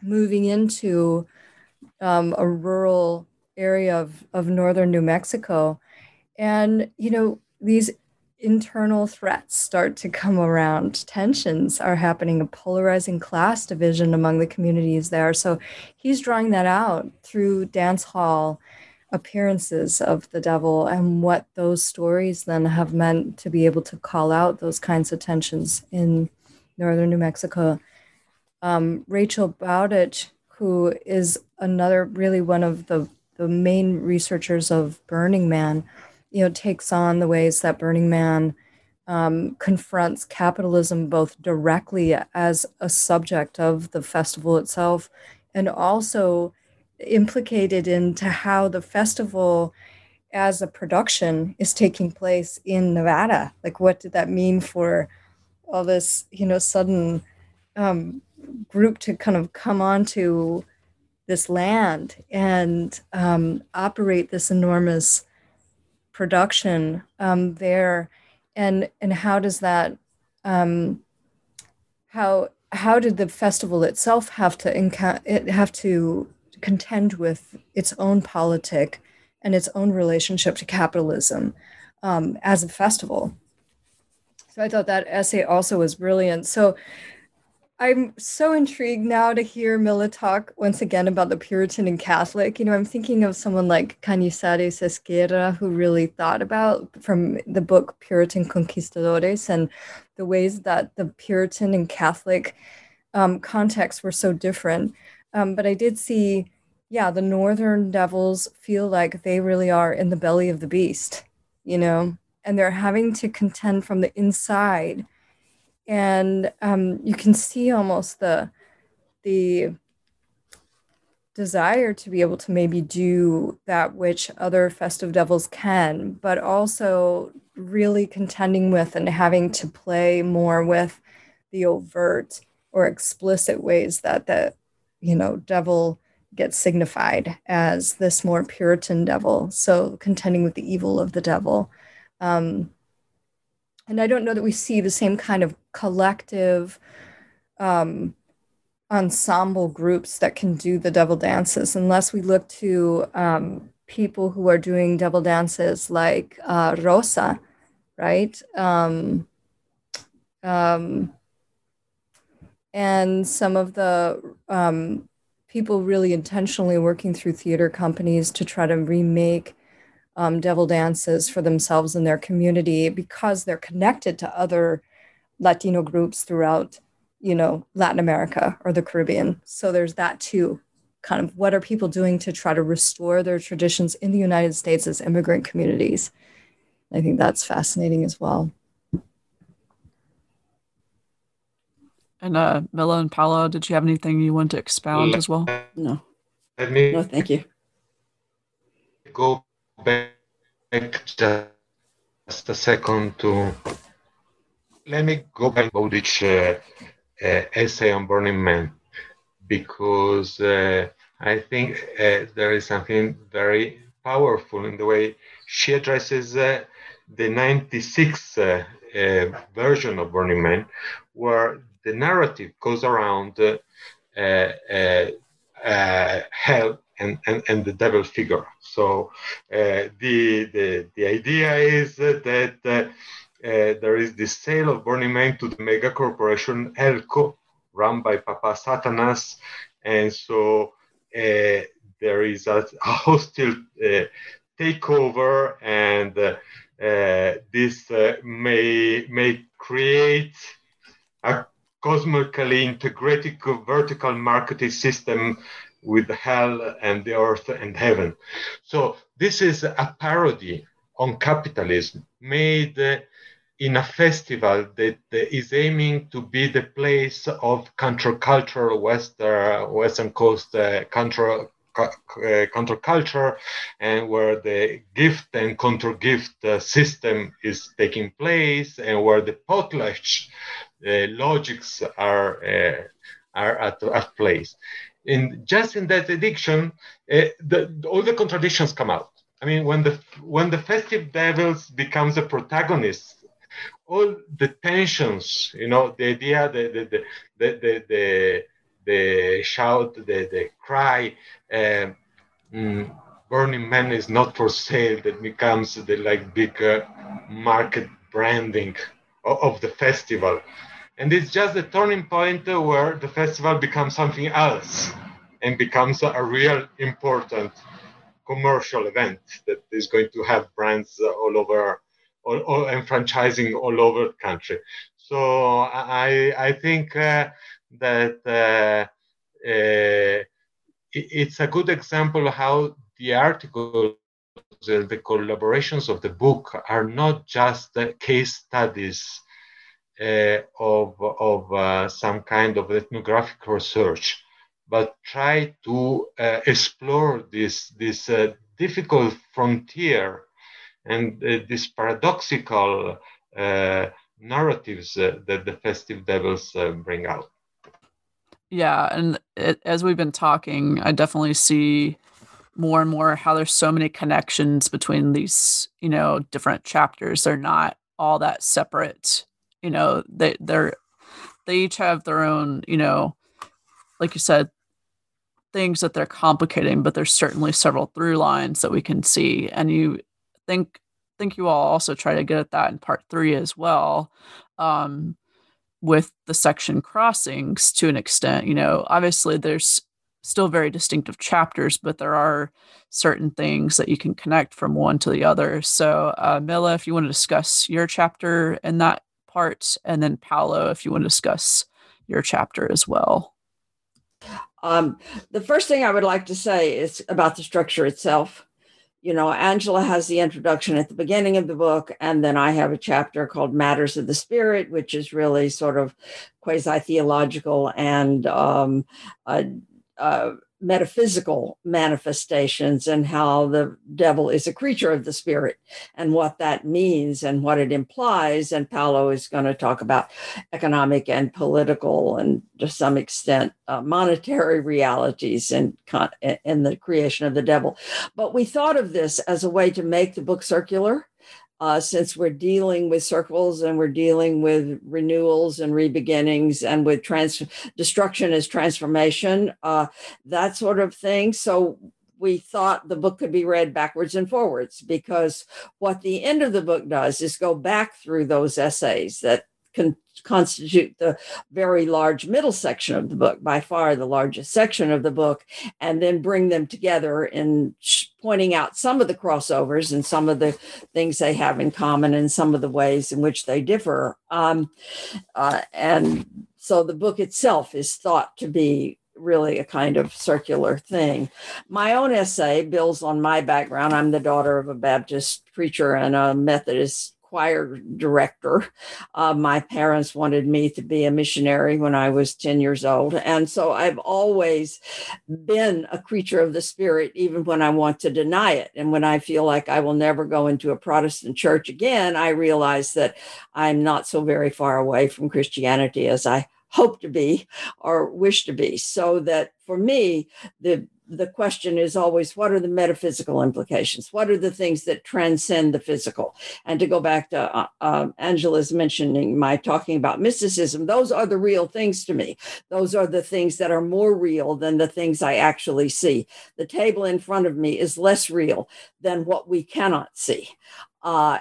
moving into um, a rural area of, of northern New Mexico. And, you know, these internal threats start to come around. Tensions are happening, a polarizing class division among the communities there. So he's drawing that out through dance hall appearances of the devil and what those stories then have meant to be able to call out those kinds of tensions in northern New Mexico. Um, Rachel Bowditch, who is another really one of the the main researchers of Burning Man, you know, takes on the ways that Burning Man um, confronts capitalism both directly as a subject of the festival itself and also implicated into how the festival as a production is taking place in Nevada. Like, what did that mean for all this, you know, sudden um, group to kind of come onto this land and um, operate this enormous production um, there. And and how does that um, how how did the festival itself have to enca- it have to contend with its own politic and its own relationship to capitalism um, as a festival? So i thought that essay also was brilliant. So I'm so intrigued now to hear Milla talk once again about the Puritan and Catholic. You know, I'm thinking of someone like Cañizares Esguerra, who really thought about from the book Puritan Conquistadores and the ways that the Puritan and Catholic um, contexts were so different. Um, but I did see, yeah, the Northern Devils feel like they really are in the belly of the beast, you know, and they're having to contend from the inside and um, you can see almost the the desire to be able to maybe do that which other festive devils can, but also really contending with and having to play more with the overt or explicit ways that the you know devil gets signified as this more Puritan devil. So contending with the evil of the devil. Um, and I don't know that we see the same kind of collective um, ensemble groups that can do the devil dances unless we look to um, people who are doing devil dances like uh, Rosa, right? Um, um, and some of the um, people really intentionally working through theater companies to try to remake um, devil dances for themselves and their community because they're connected to other Latino groups throughout, you know, Latin America or the Caribbean. So there's that too. Kind of what are people doing to try to restore their traditions in the United States as immigrant communities? I think that's fascinating as well. And uh, Milla and Paolo, did you have anything you want to expound as well? No. Let me No, thank you. go back just a second to let me go back to each uh, uh, essay on Burning Man because uh, I think uh, there is something very powerful in the way she addresses uh, the 96 uh, version of Burning Man, where the narrative goes around hell and, and, and the devil figure. So uh, the, the, the idea is that uh, uh, there is the sale of Burning Man to the mega corporation Helco, run by Papa Satanas. And so uh, there is a, a hostile uh, takeover, and uh, this may, may create a cosmically integrated vertical marketing system with hell and the earth and heaven. So this is a parody on capitalism made uh, in a festival that uh, is aiming to be the place of counterculture, Western, Western coast uh, counter, uh, counterculture, and where the gift and counter gift uh, system is taking place, and where the potlatch uh, logics are, uh, are at, at place in just in that addiction, uh, the, all the contradictions come out. I mean, when the when the festive devils becomes the protagonist, all the tensions, you know, the idea, the the the the the, the, shout, the the cry, uh, Burning Man is not for sale. That becomes the like big uh, market branding of, of the festival and it's just the turning point where the festival becomes something else and becomes a real important commercial event that is going to have brands all over all, all, and franchising all over the country. So I, I think uh, that uh, uh, it's a good example how the articles, the collaborations of the book are not just case studies uh, of, of uh, some kind of ethnographic research, but try to uh, explore this, this difficult frontier and uh, these paradoxical uh, narratives uh, that the festive devils bring out. Yeah, and it, as we've been talking, I definitely see more and more how there's so many connections between these, you know, different chapters. They're not all that separate. You know, they they're they each have their own, you know, like you said, things that they're complicating, but there's certainly several through lines that we can see. And you think think you all also try to get at that in part three as well. Um, with the section crossings to an extent, you know, obviously there's still very distinctive chapters, but there are certain things that you can connect from one to the other. So, uh, Milla, if you want to discuss your chapter in that part, and then Paolo, if you want to discuss your chapter as well. Um, the first thing I would like to say is about the structure itself. You know, Angela has the introduction at the beginning of the book, and then I have a chapter called Matters of the Spirit, which is really sort of quasi theological and um, uh, uh, metaphysical manifestations and how the devil is a creature of the spirit and what that means and what it implies. And Paolo is going to talk about economic and political and to some extent uh, monetary realities in, in the creation of the devil. But we thought of this as a way to make the book circular uh, since we're dealing with circles and we're dealing with renewals and rebeginnings and with trans- destruction as transformation, uh, that sort of thing. So we thought the book could be read backwards and forwards because what the end of the book does is go back through those essays that can constitute the very large middle section of the book, by far the largest section of the book, and then bring them together in pointing out some of the crossovers and some of the things they have in common and some of the ways in which they differ. Um, uh, and so the book itself is thought to be really a kind of circular thing. My own essay builds on my background. I'm the daughter of a Baptist preacher and a Methodist choir director. Uh, my parents wanted me to be a missionary when I was 10 years old. And so I've always been a creature of the spirit, even when I want to deny it. And when I feel like I will never go into a Protestant church again, I realize that I'm not so very far away from Christianity as I hope to be or wish to be. So that for me, the the question is always what are the metaphysical implications? What are the things that transcend the physical? And to go back to uh, uh, angela's mentioning my talking about mysticism those are the real things to me. Those are the things that are more real than the things i actually see. The table in front of me is less real than what we cannot see. Uh,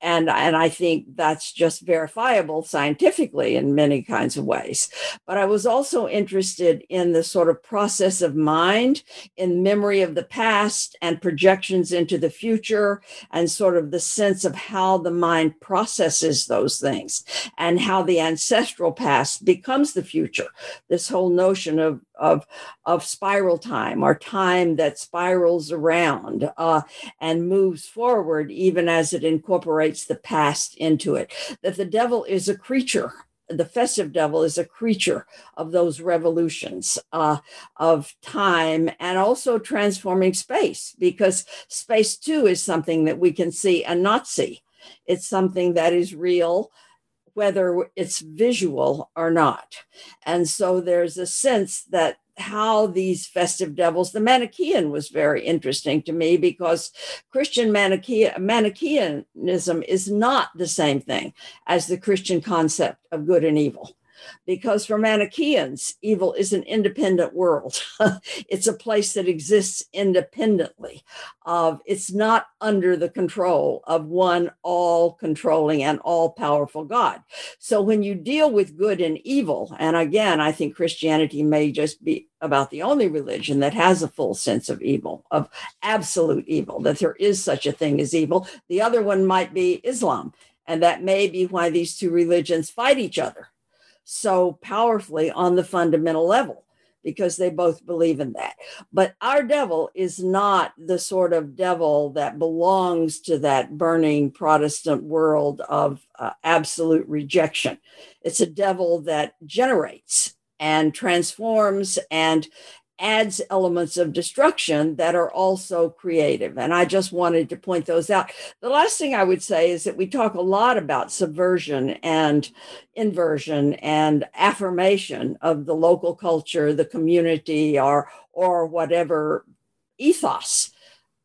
and and I think that's just verifiable scientifically in many kinds of ways. But I was also interested in the sort of process of mind, in memory of the past and projections into the future, and sort of the sense of how the mind processes those things and how the ancestral past becomes the future. This whole notion of of, of spiral time or time that spirals around uh, and moves forward, even as it incorporates the past into it. That the devil is a creature the festive devil is a creature of those revolutions uh, of time and also transforming space because space too is something that we can see and not see it's something that is real whether it's visual or not. And so there's a sense that how these festive devils, the Manichaean was very interesting to me because Christian Manichaean, Manichaeanism is not the same thing as the Christian concept of good and evil because for Manichaeans, evil is an independent world. it's a place that exists independently of it's not under the control of one all controlling and all powerful God. So when you deal with good and evil, and again, I think Christianity may just be about the only religion that has a full sense of evil, of absolute evil, that there is such a thing as evil. The other one might be Islam. And that may be why these two religions fight each other so powerfully on the fundamental level because they both believe in that. But our devil is not the sort of devil that belongs to that burning Protestant world of uh, absolute rejection. It's a devil that generates and transforms and adds elements of destruction that are also creative. And I just wanted to point those out. The last thing I would say is that we talk a lot about subversion and inversion and affirmation of the local culture, the community, or, or whatever ethos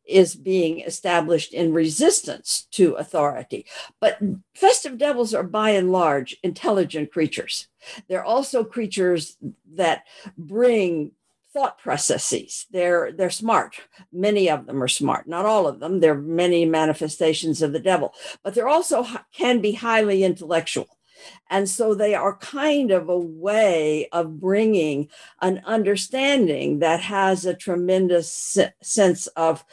is being established in resistance to authority. But festive devils are by and large intelligent creatures. They're also creatures that bring thought processes. They're they're smart. Many of them are smart. Not all of them. There are many manifestations of the devil, but they're also can be highly intellectual. And so they are kind of a way of bringing an understanding that has a tremendous sense of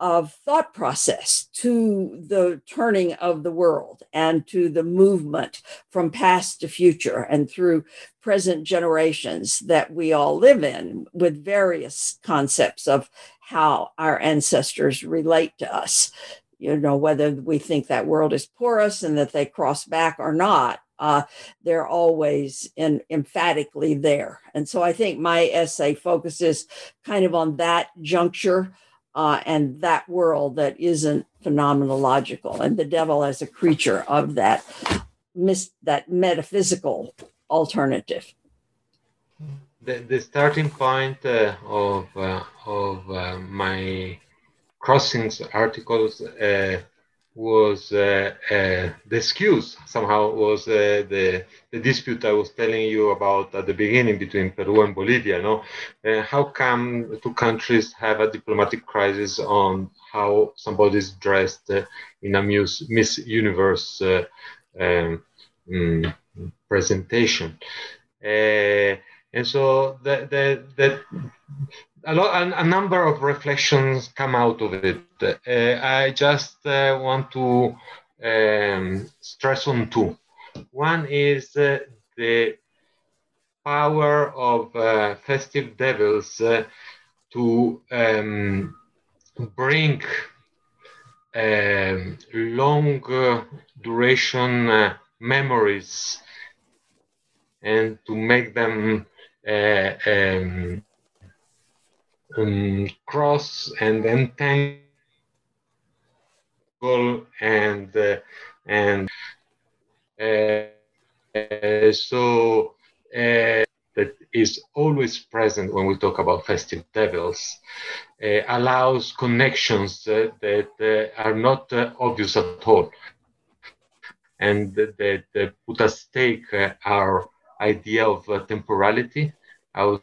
of thought process to the turning of the world and to the movement from past to future and through present generations that we all live in with various concepts of how our ancestors relate to us. You know whether we think that world is porous and that they cross back or not uh, they're always in, emphatically there and so i think my essay focuses kind of on that juncture uh, and that world that isn't phenomenological, and the devil as a creature of that mis- that metaphysical alternative. The, the starting point uh, of uh, of uh, my crossings articles uh, was uh, uh, the excuse somehow was uh, the the dispute I was telling you about at the beginning between Peru and Bolivia. No, uh, how come two countries have a diplomatic crisis on how somebody is dressed uh, in a Miss Universe uh, um, mm, presentation? and so the, the a, lot, a, a, number of reflections come out of it. Uh, I just uh, want to um, stress on two. One is uh, the power of uh, festive devils uh, to um, bring um, long uh, duration memories and to make them um, um, cross and entangle and uh, and uh, uh, so uh, that is always present when we talk about festive devils uh, allows connections that are not obvious at all and that, that put at stake our idea of temporality our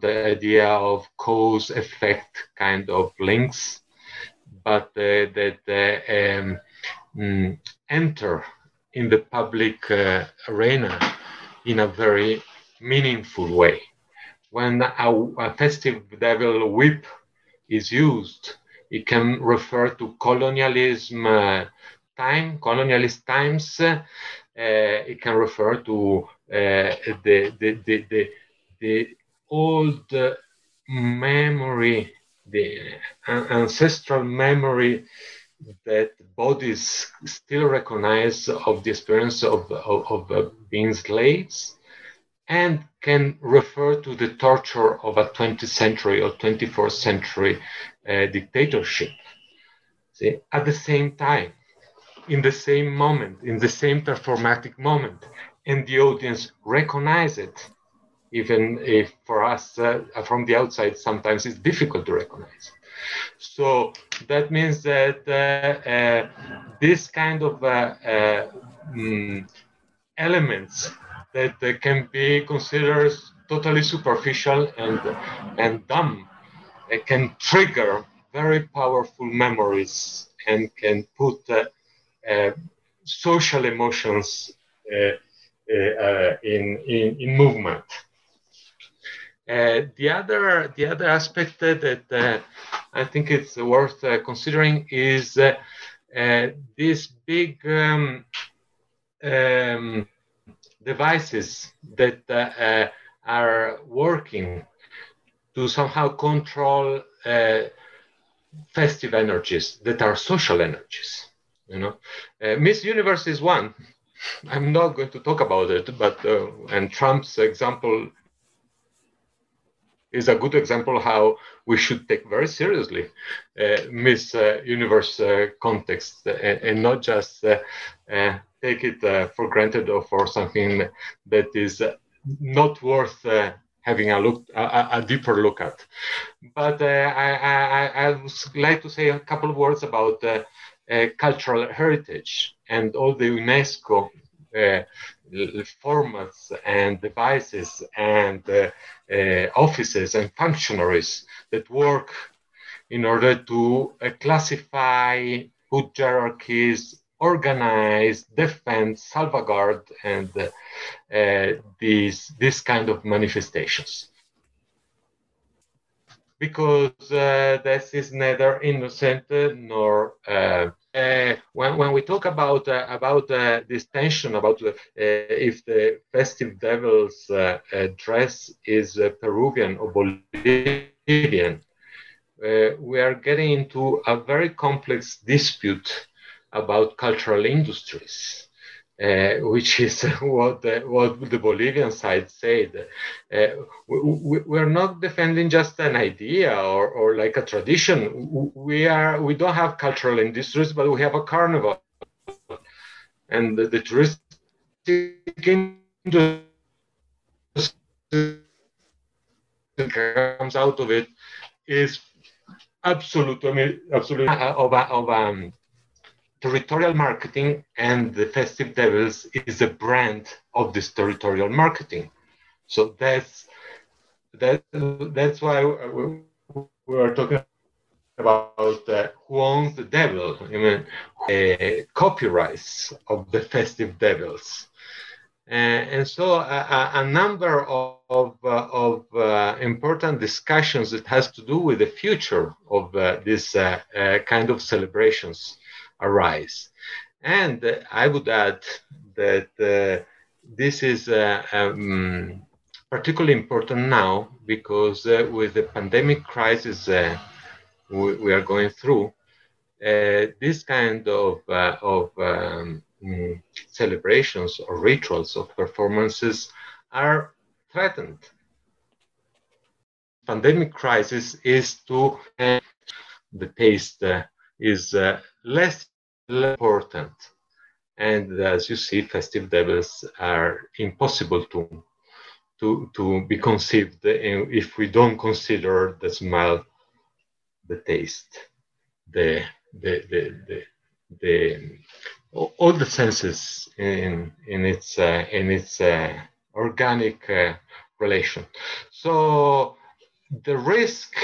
the idea of cause effect kind of links, but uh, that uh, um, mm, enter in the public uh, arena in a very meaningful way. When a, a festive devil whip is used, it can refer to colonialism uh, time, colonialist times. Uh, it can refer to uh, the, the, the, the, the old memory, the ancestral memory that bodies still recognize of the experience of, of, of being slaves and can refer to the torture of a 20th century or 21st century uh, dictatorship. See, at the same time, in the same moment, in the same performatic moment, and the audience recognize it even if for us uh, from the outside sometimes it's difficult to recognize. So that means that uh, uh, this kind of um, elements that can be considered totally superficial and and dumb can trigger very powerful memories and can put uh, uh, social emotions uh, in, in, in movement. Uh, the other the other aspect that uh, I think it's worth uh, considering is uh, uh, these big um, um, devices that are working to somehow control festive energies that are social energies. You know, Miss Universe is one. I'm not going to talk about it, but and Trump's example is a good example how we should take very seriously uh, Miss uh, Universe uh, context and, and, not just uh, uh, take it uh, for granted or for something that is not worth having a look a, a, deeper look at. But I, I, I would like to say a couple of words about cultural heritage and all the UNESCO formats and devices and uh, uh, offices and functionaries that work in order to uh, classify, put hierarchies, organize, defend, salvaguard, and uh, these this kind of manifestations. Because uh, this is neither innocent nor uh, uh, when, when we talk about uh, about uh, this tension about uh, if the festive devil's dress is Peruvian or Bolivian, we are getting into a very complex dispute about cultural industries. Uh, which is what the, what the Bolivian side said. Uh, we, we, are not defending just an idea or, or like a tradition. We are we don't have cultural industries, but we have a carnival, and the, the touristic comes out of it is absolutely absolutely of, of um, territorial marketing and the festive devils is a brand of this territorial marketing. So that's that that's why we, are talking about uh, who owns the devil. I mean uh, copyrights of the festive devils. Uh, and so a, a number of, of, uh, of uh, important discussions that has to do with the future of uh, this kind of celebrations arise. And I would add that uh, this is uh, um, particularly important now because uh, with the pandemic crisis we, we, are going through, this kind of, of um, celebrations or rituals or performances are threatened. Pandemic crisis is to uh, the taste uh, is uh, less important. And as you see, festive devils are impossible to, to, to be conceived if we don't consider the smell, the taste, the, the, the, the, the all the senses in, in its, uh, in its uh, organic uh, relation. So the risk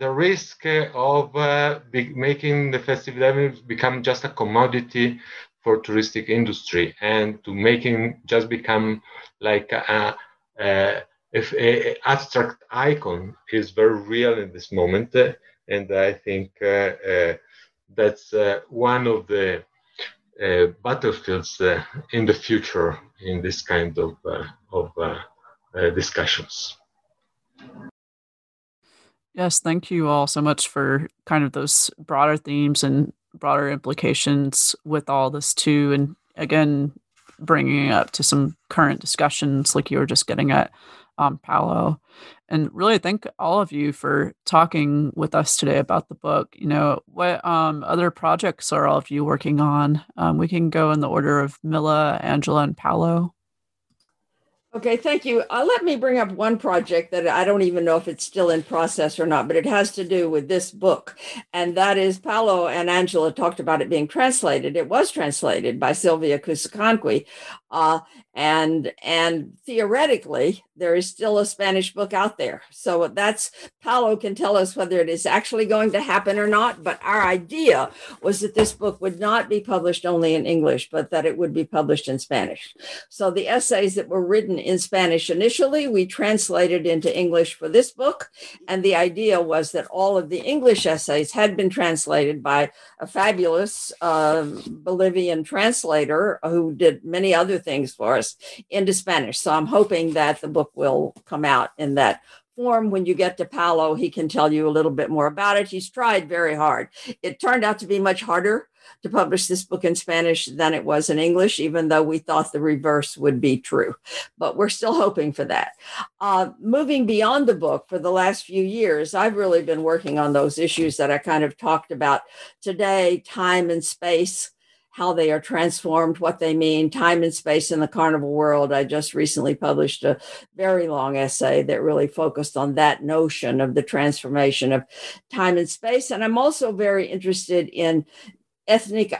the risk of uh, making the festival become just a commodity for touristic industry and to making just become like a, a, a, abstract icon is very real in this moment. And i think uh, uh, that's uh, one of the uh, battlefields uh, in the future in this kind of, of discussions Yes, thank you all so much for kind of those broader themes and broader implications with all this too. And again, bringing it up to some current discussions like you were just getting at um, Paolo. And really thank all of you for talking with us today about the book. You know, what um, other projects are all of you working on? Um, we can go in the order of Milla, Angela, and Paolo. Okay, thank you. Uh, let me bring up one project that I don't even know if it's still in process or not, but it has to do with this book. And that is Paolo and Angela talked about it being translated. It was translated by Silvia Cusicanqui. Uh, and and theoretically there is still a spanish book out there so that's paolo can tell us whether it is actually going to happen or not but our idea was that this book would not be published only in english but that it would be published in spanish so the essays that were written in spanish initially we translated into english for this book and the idea was that all of the english essays had been translated by a fabulous uh, bolivian translator who did many other things for us into Spanish. So I'm hoping that the book will come out in that form. When you get to Paolo, he can tell you a little bit more about it. He's tried very hard. It turned out to be much harder to publish this book in Spanish than it was in English, even though we thought the reverse would be true. But we're still hoping for that. Uh, moving beyond the book for the last few years, I've really been working on those issues that I kind of talked about today time and space how they are transformed, what they mean, time and space in the carnival world. I just recently published a very long essay that really focused on that notion of the transformation of time and space. And I'm also very interested in ethnic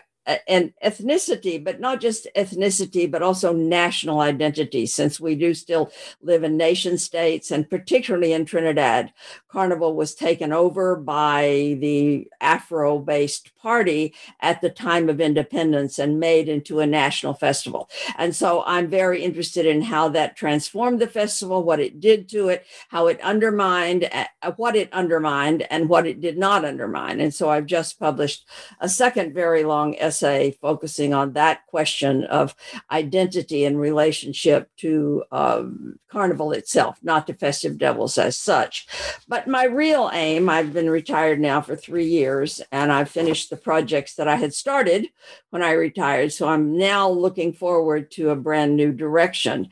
and ethnicity, but not just ethnicity, but also national identity, since we do still live in nation states, and particularly in Trinidad. Carnival was taken over by the Afro based party at the time of independence and made into a national festival. And so I'm very interested in how that transformed the festival, what it did to it, how it undermined, what it undermined, and what it did not undermine. And so I've just published a second very long essay focusing on that question of identity in relationship to um, Carnival itself, not to Festive Devils as such. But my real aim, I've been retired now for three years, and I've finished the projects that I had started when I retired. So I'm now looking forward to a brand new direction.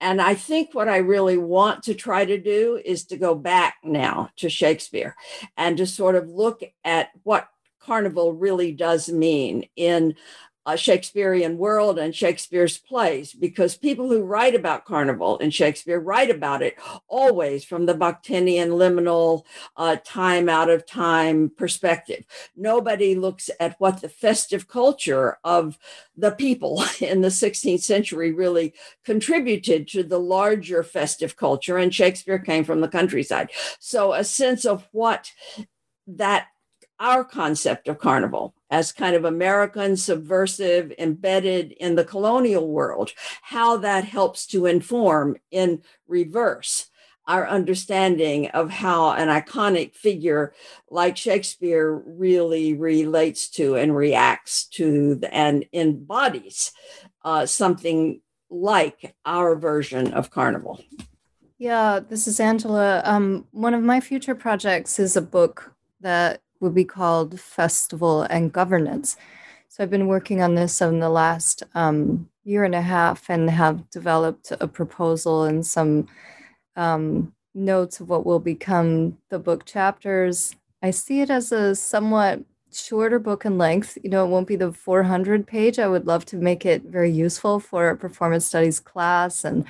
And I think what I really want to try to do is to go back now to Shakespeare and to sort of look at what carnival really does mean in a Shakespearean world and Shakespeare's plays, because people who write about Carnival and Shakespeare write about it always from the Bakhtinian liminal uh, time out of time perspective. Nobody looks at what the festive culture of the people in the 16th century really contributed to the larger festive culture, and Shakespeare came from the countryside. So, a sense of what that our concept of carnival as kind of American, subversive, embedded in the colonial world, how that helps to inform in reverse our understanding of how an iconic figure like Shakespeare really relates to and reacts to and embodies uh, something like our version of Carnival. Yeah, this is Angela. Um, one of my future projects is a book that would be called Festival and Governance. So I've been working on this in the last um, year and a half and have developed a proposal and some um, notes of what will become the book chapters. I see it as a somewhat shorter book in length. You know, it won't be the 400 page. I would love to make it very useful for a performance studies class and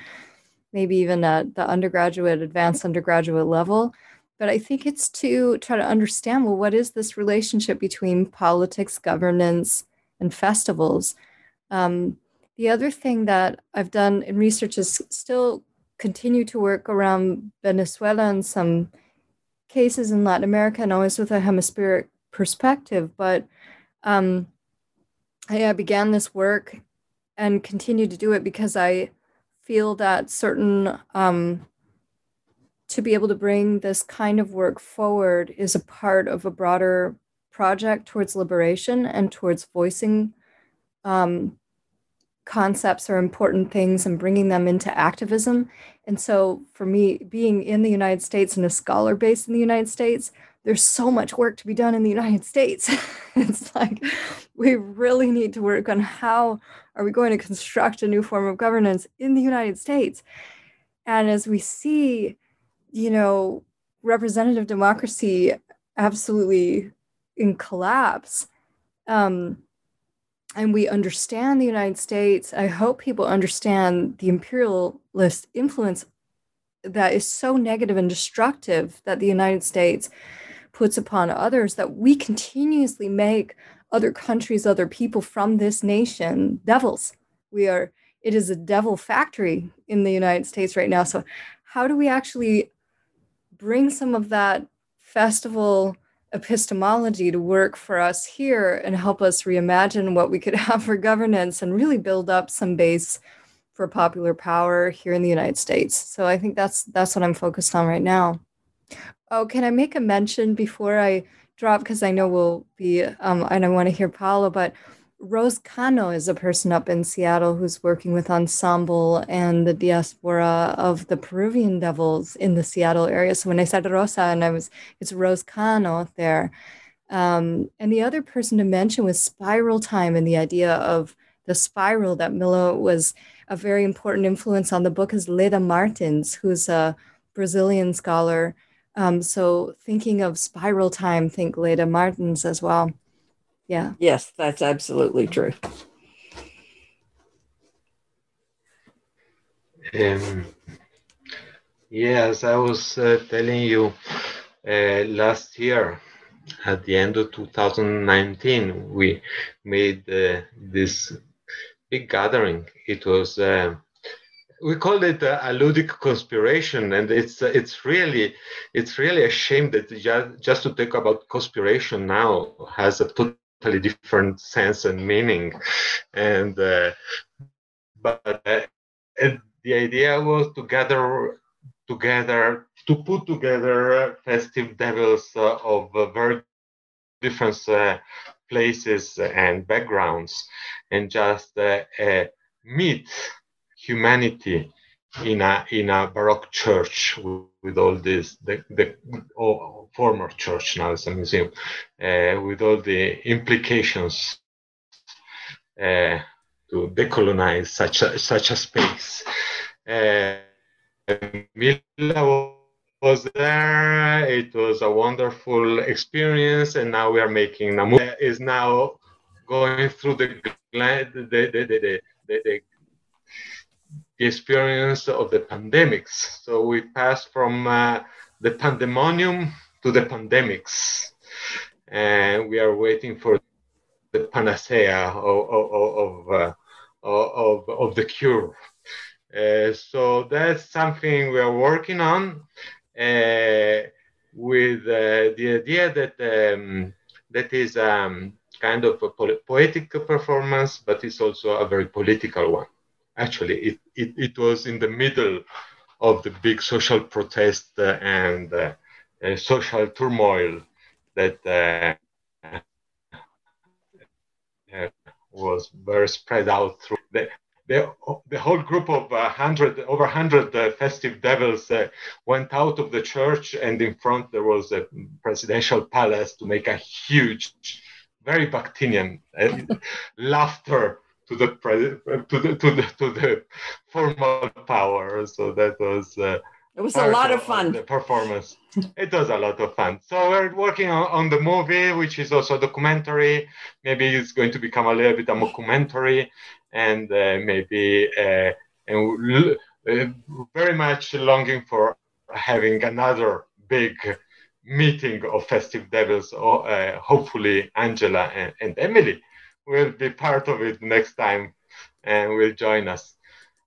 maybe even at the undergraduate, advanced undergraduate level but I think it's to try to understand well, what is this relationship between politics, governance, and festivals? Um, the other thing that I've done in research is still continue to work around Venezuela and some cases in Latin America, and always with a hemispheric perspective. But um, I began this work and continue to do it because I feel that certain um, to be able to bring this kind of work forward is a part of a broader project towards liberation and towards voicing um, concepts or important things and bringing them into activism. And so, for me, being in the United States and a scholar based in the United States, there's so much work to be done in the United States. it's like we really need to work on how are we going to construct a new form of governance in the United States. And as we see you know, representative democracy absolutely in collapse. Um, and we understand the United States. I hope people understand the imperialist influence that is so negative and destructive that the United States puts upon others that we continuously make other countries, other people from this nation devils. We are, it is a devil factory in the United States right now. So, how do we actually bring some of that festival epistemology to work for us here and help us reimagine what we could have for governance and really build up some base for popular power here in the United States. So I think that's that's what I'm focused on right now. Oh, can I make a mention before I drop because I know we'll be um, and I want to hear Paolo, but Rose Cano is a person up in Seattle who's working with Ensemble and the diaspora of the Peruvian Devils in the Seattle area. So when I said Rosa and I was, it's Rose Cano there. Um, and the other person to mention was spiral time and the idea of the spiral that Milo was a very important influence on the book is Leda Martins, who's a Brazilian scholar. Um, so thinking of spiral time, think Leda Martins as well. Yeah. Yes, that's absolutely true. Um, yes, I was uh, telling you uh, last year at the end of 2019 we made uh, this big gathering it was uh, we called it a, a, ludic conspiration and it's uh, it's really it's really a shame that just, just to talk about conspiration now has a totally different sense and meaning. And uh, but uh, the idea was to gather together to put together festive devils uh, of uh, very different uh, places and backgrounds and just meet humanity in a in a baroque church with, with all this the, the oh, former church now it's a museum uh, with all the implications uh, to decolonize such a such a space uh, Milla was there. It was a wonderful experience, and now we are making a movie. Is now going through the the, the, the, the, the experience of the pandemics. So we passed from uh, the pandemonium to the pandemics, and we are waiting for the panacea of of of, uh, of, of the cure. Uh, so that's something we are working on uh, with uh, the idea that um, that is um, kind of a po- poetic performance, but it's also a very political one. Actually, it, it, it was in the middle of the big social protest and uh, social turmoil that uh, was very spread out through the, the, the whole group of uh, 100, over 100 uh, festive devils uh, went out of the church, and in front there was a presidential palace to make a huge, very Bakhtinian uh, laughter to the, to the to the to the formal power. So that was. Uh, it was a lot of fun. The performance. it was a lot of fun. So we're working on, on, the movie, which is also a documentary. Maybe it's going to become a little bit a mockumentary and uh, maybe uh, and uh, very much longing for having another big meeting of festive devils. Uh, hopefully, Angela and, and, Emily will be part of it next time and will join us.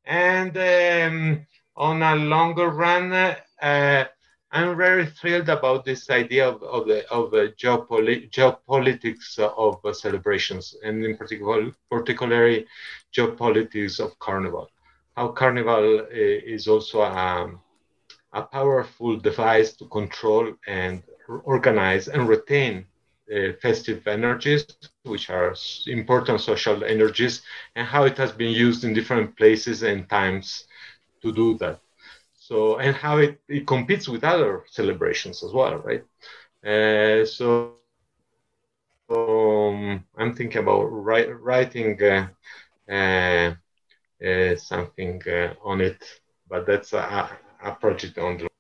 And um, on a longer run, uh, I'm very thrilled about this idea of, of, the, of the geopoli- geopolitics of uh, celebrations, and in particular, particularly geopolitics of Carnival. How Carnival uh, is also a, um, a powerful device to control and organize and retain uh, festive energies, which are important social energies, and how it has been used in different places and times to do that. So, and how it, it competes with other celebrations as well, right? Uh, so, um, I'm thinking about write, writing uh, uh, uh something uh, on it, but that's a, a project on the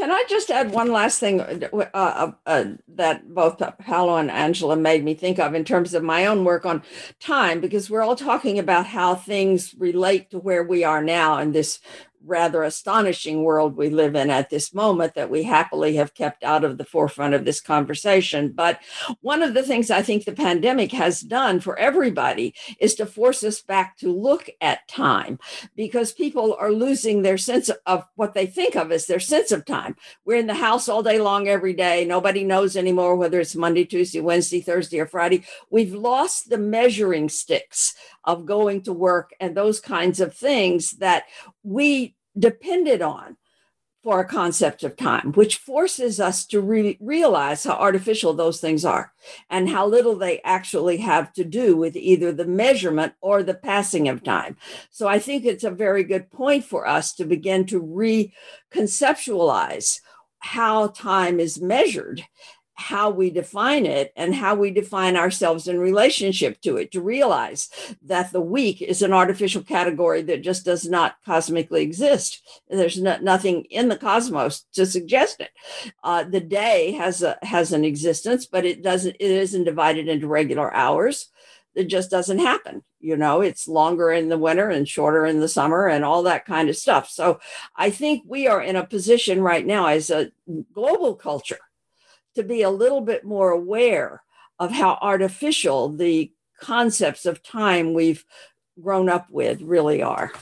can I just add one last thing uh, uh, uh, that both Paolo and Angela made me think of in terms of my own work on time? Because we're all talking about how things relate to where we are now in this rather astonishing world we live in at this moment that we happily have kept out of the forefront of this conversation. But one of the things I think the pandemic has done for everybody is to force us back to look at time because people are losing their sense of what they think of as their sense of time. We're in the house all day long every day. Nobody knows anymore whether it's Monday, Tuesday, Wednesday, Thursday, or Friday. We've lost the measuring sticks of going to work and those kinds of things that we depended on for a concept of time, which forces us to re- realize how artificial those things are and how little they actually have to do with either the measurement or the passing of time. So I think it's a very good point for us to begin to reconceptualize how time is measured how we define it and how we define ourselves in relationship to it to realize that the week is an artificial category that just does not cosmically exist. There's no, nothing in the cosmos to suggest it. Uh, the day has a has an existence but it doesn't it isn't divided into regular hours. It just doesn't happen you know it's longer in the winter and shorter in the summer and all that kind of stuff. So i think we are in a position right now as a global culture to be a little bit more aware of how artificial the concepts of time we've grown up with really are.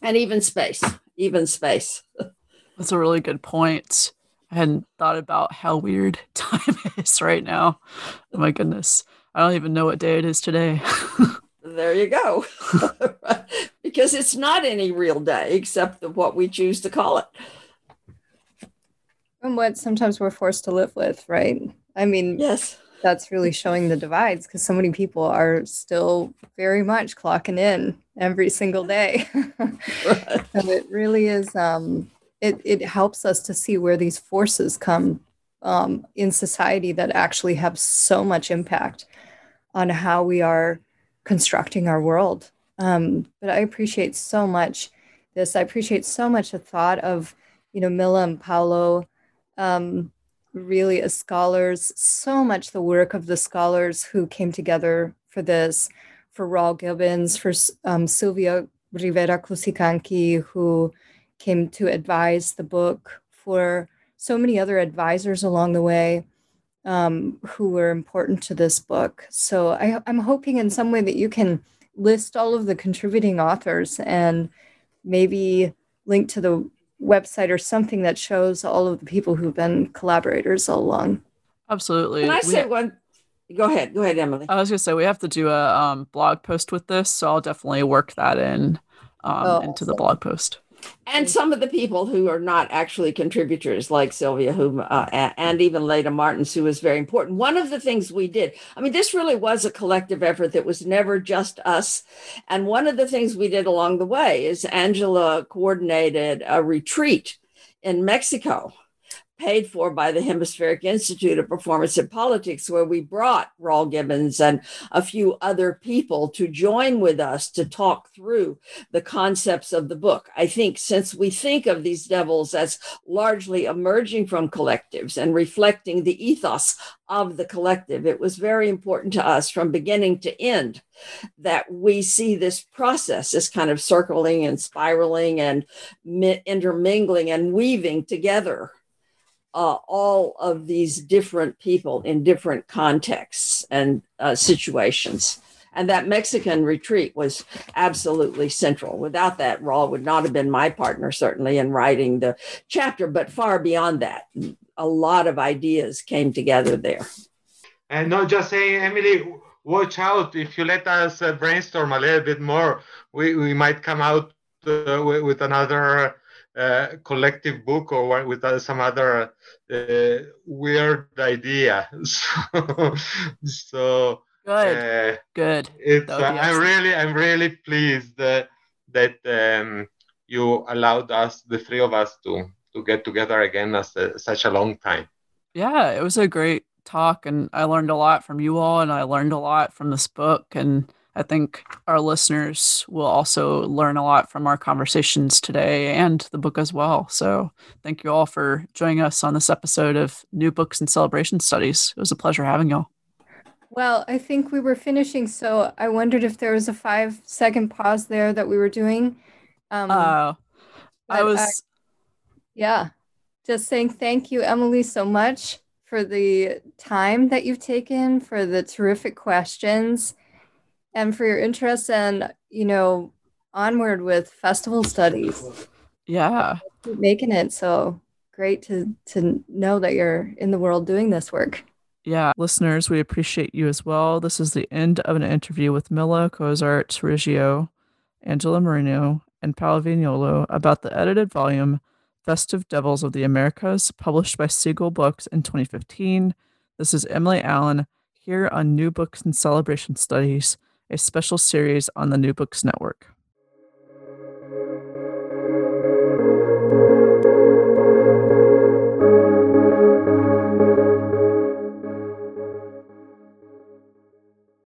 And even space, even space. That's a really good point. I hadn't thought about how weird time is right now. Oh my goodness. I don't even know what day it is today. there you go. because it's not any real day except what we choose to call it and what sometimes we're forced to live with, right? I mean, yes, that's really showing the divides because so many people are still very much clocking in every single day. and it really is, um, it, it helps us to see where these forces come um, in society that actually have so much impact on how we are constructing our world. Um, but I appreciate so much this. I appreciate so much the thought of, you know, Milla and Paolo um, really as scholars, so much the work of the scholars who came together for this, for Rawle Gibbons, for um, Silvia Rivera Cusicanqui, who came to advise the book, for so many other advisors along the way um, who were important to this book. So I, I'm hoping in some way that you can list all of the contributing authors and maybe link to the website or something that shows all of the people who've been collaborators all along. Absolutely. Can I say one? Go ahead. Go ahead, Emily. I was going to say we have to do a um, blog post with this, so I'll definitely work that in um, oh, into the blog post and some of the people who are not actually contributors like sylvia who uh, and even leda martins who was very important. One of the things we did i mean this really was a collective effort that was never just us. And one of the things we did along the way is angela coordinated a retreat in mexico paid for by the Hemispheric Institute of Performance and Politics, where we brought Rawle Gibbons and a few other people to join with us to talk through the concepts of the book. I think since we think of these devils as largely emerging from collectives and reflecting the ethos of the collective, it was very important to us from beginning to end that we see this process as kind of circling and spiraling and intermingling and weaving together uh, all of these different people in different contexts and uh, situations. And that Mexican retreat was absolutely central. Without that, Rawle would not have been my partner, certainly, in writing the chapter, but far beyond that, a lot of ideas came together there. And not just saying, Emily, watch out. If you let us uh, brainstorm a little bit more, we, we might come out uh, with, with another uh, collective book or with uh, some other uh, weird idea. so, so good, uh, good. It's, uh, I'm really, I'm really pleased that um, you allowed us, the three of us, to to get together again after such a long time. Yeah, it was a great talk, and I learned a lot from you all, and I learned a lot from this book, and I think our listeners will also learn a lot from our conversations today and the book as well. So, thank you all for joining us on this episode of New Books and Celebration Studies. It was a pleasure having y'all. Well, I think we were finishing, so I wondered if there was a five second pause there that we were doing. Um, uh, I was. I, yeah, just saying thank you, Emily, so much for the time that you've taken, for the terrific questions and for your interest and you know onward with festival studies. Yeah. Keep making it. So great to to know that you're in the world doing this work. Yeah. Listeners we appreciate you as well. This is the end of an interview with Milla cozart riggio angela marino and paolo vignolo about the edited volume festive devils of the americas published by seagull books in 2015 this is emily allen here on new books and celebration studies a special series on the New Books Network.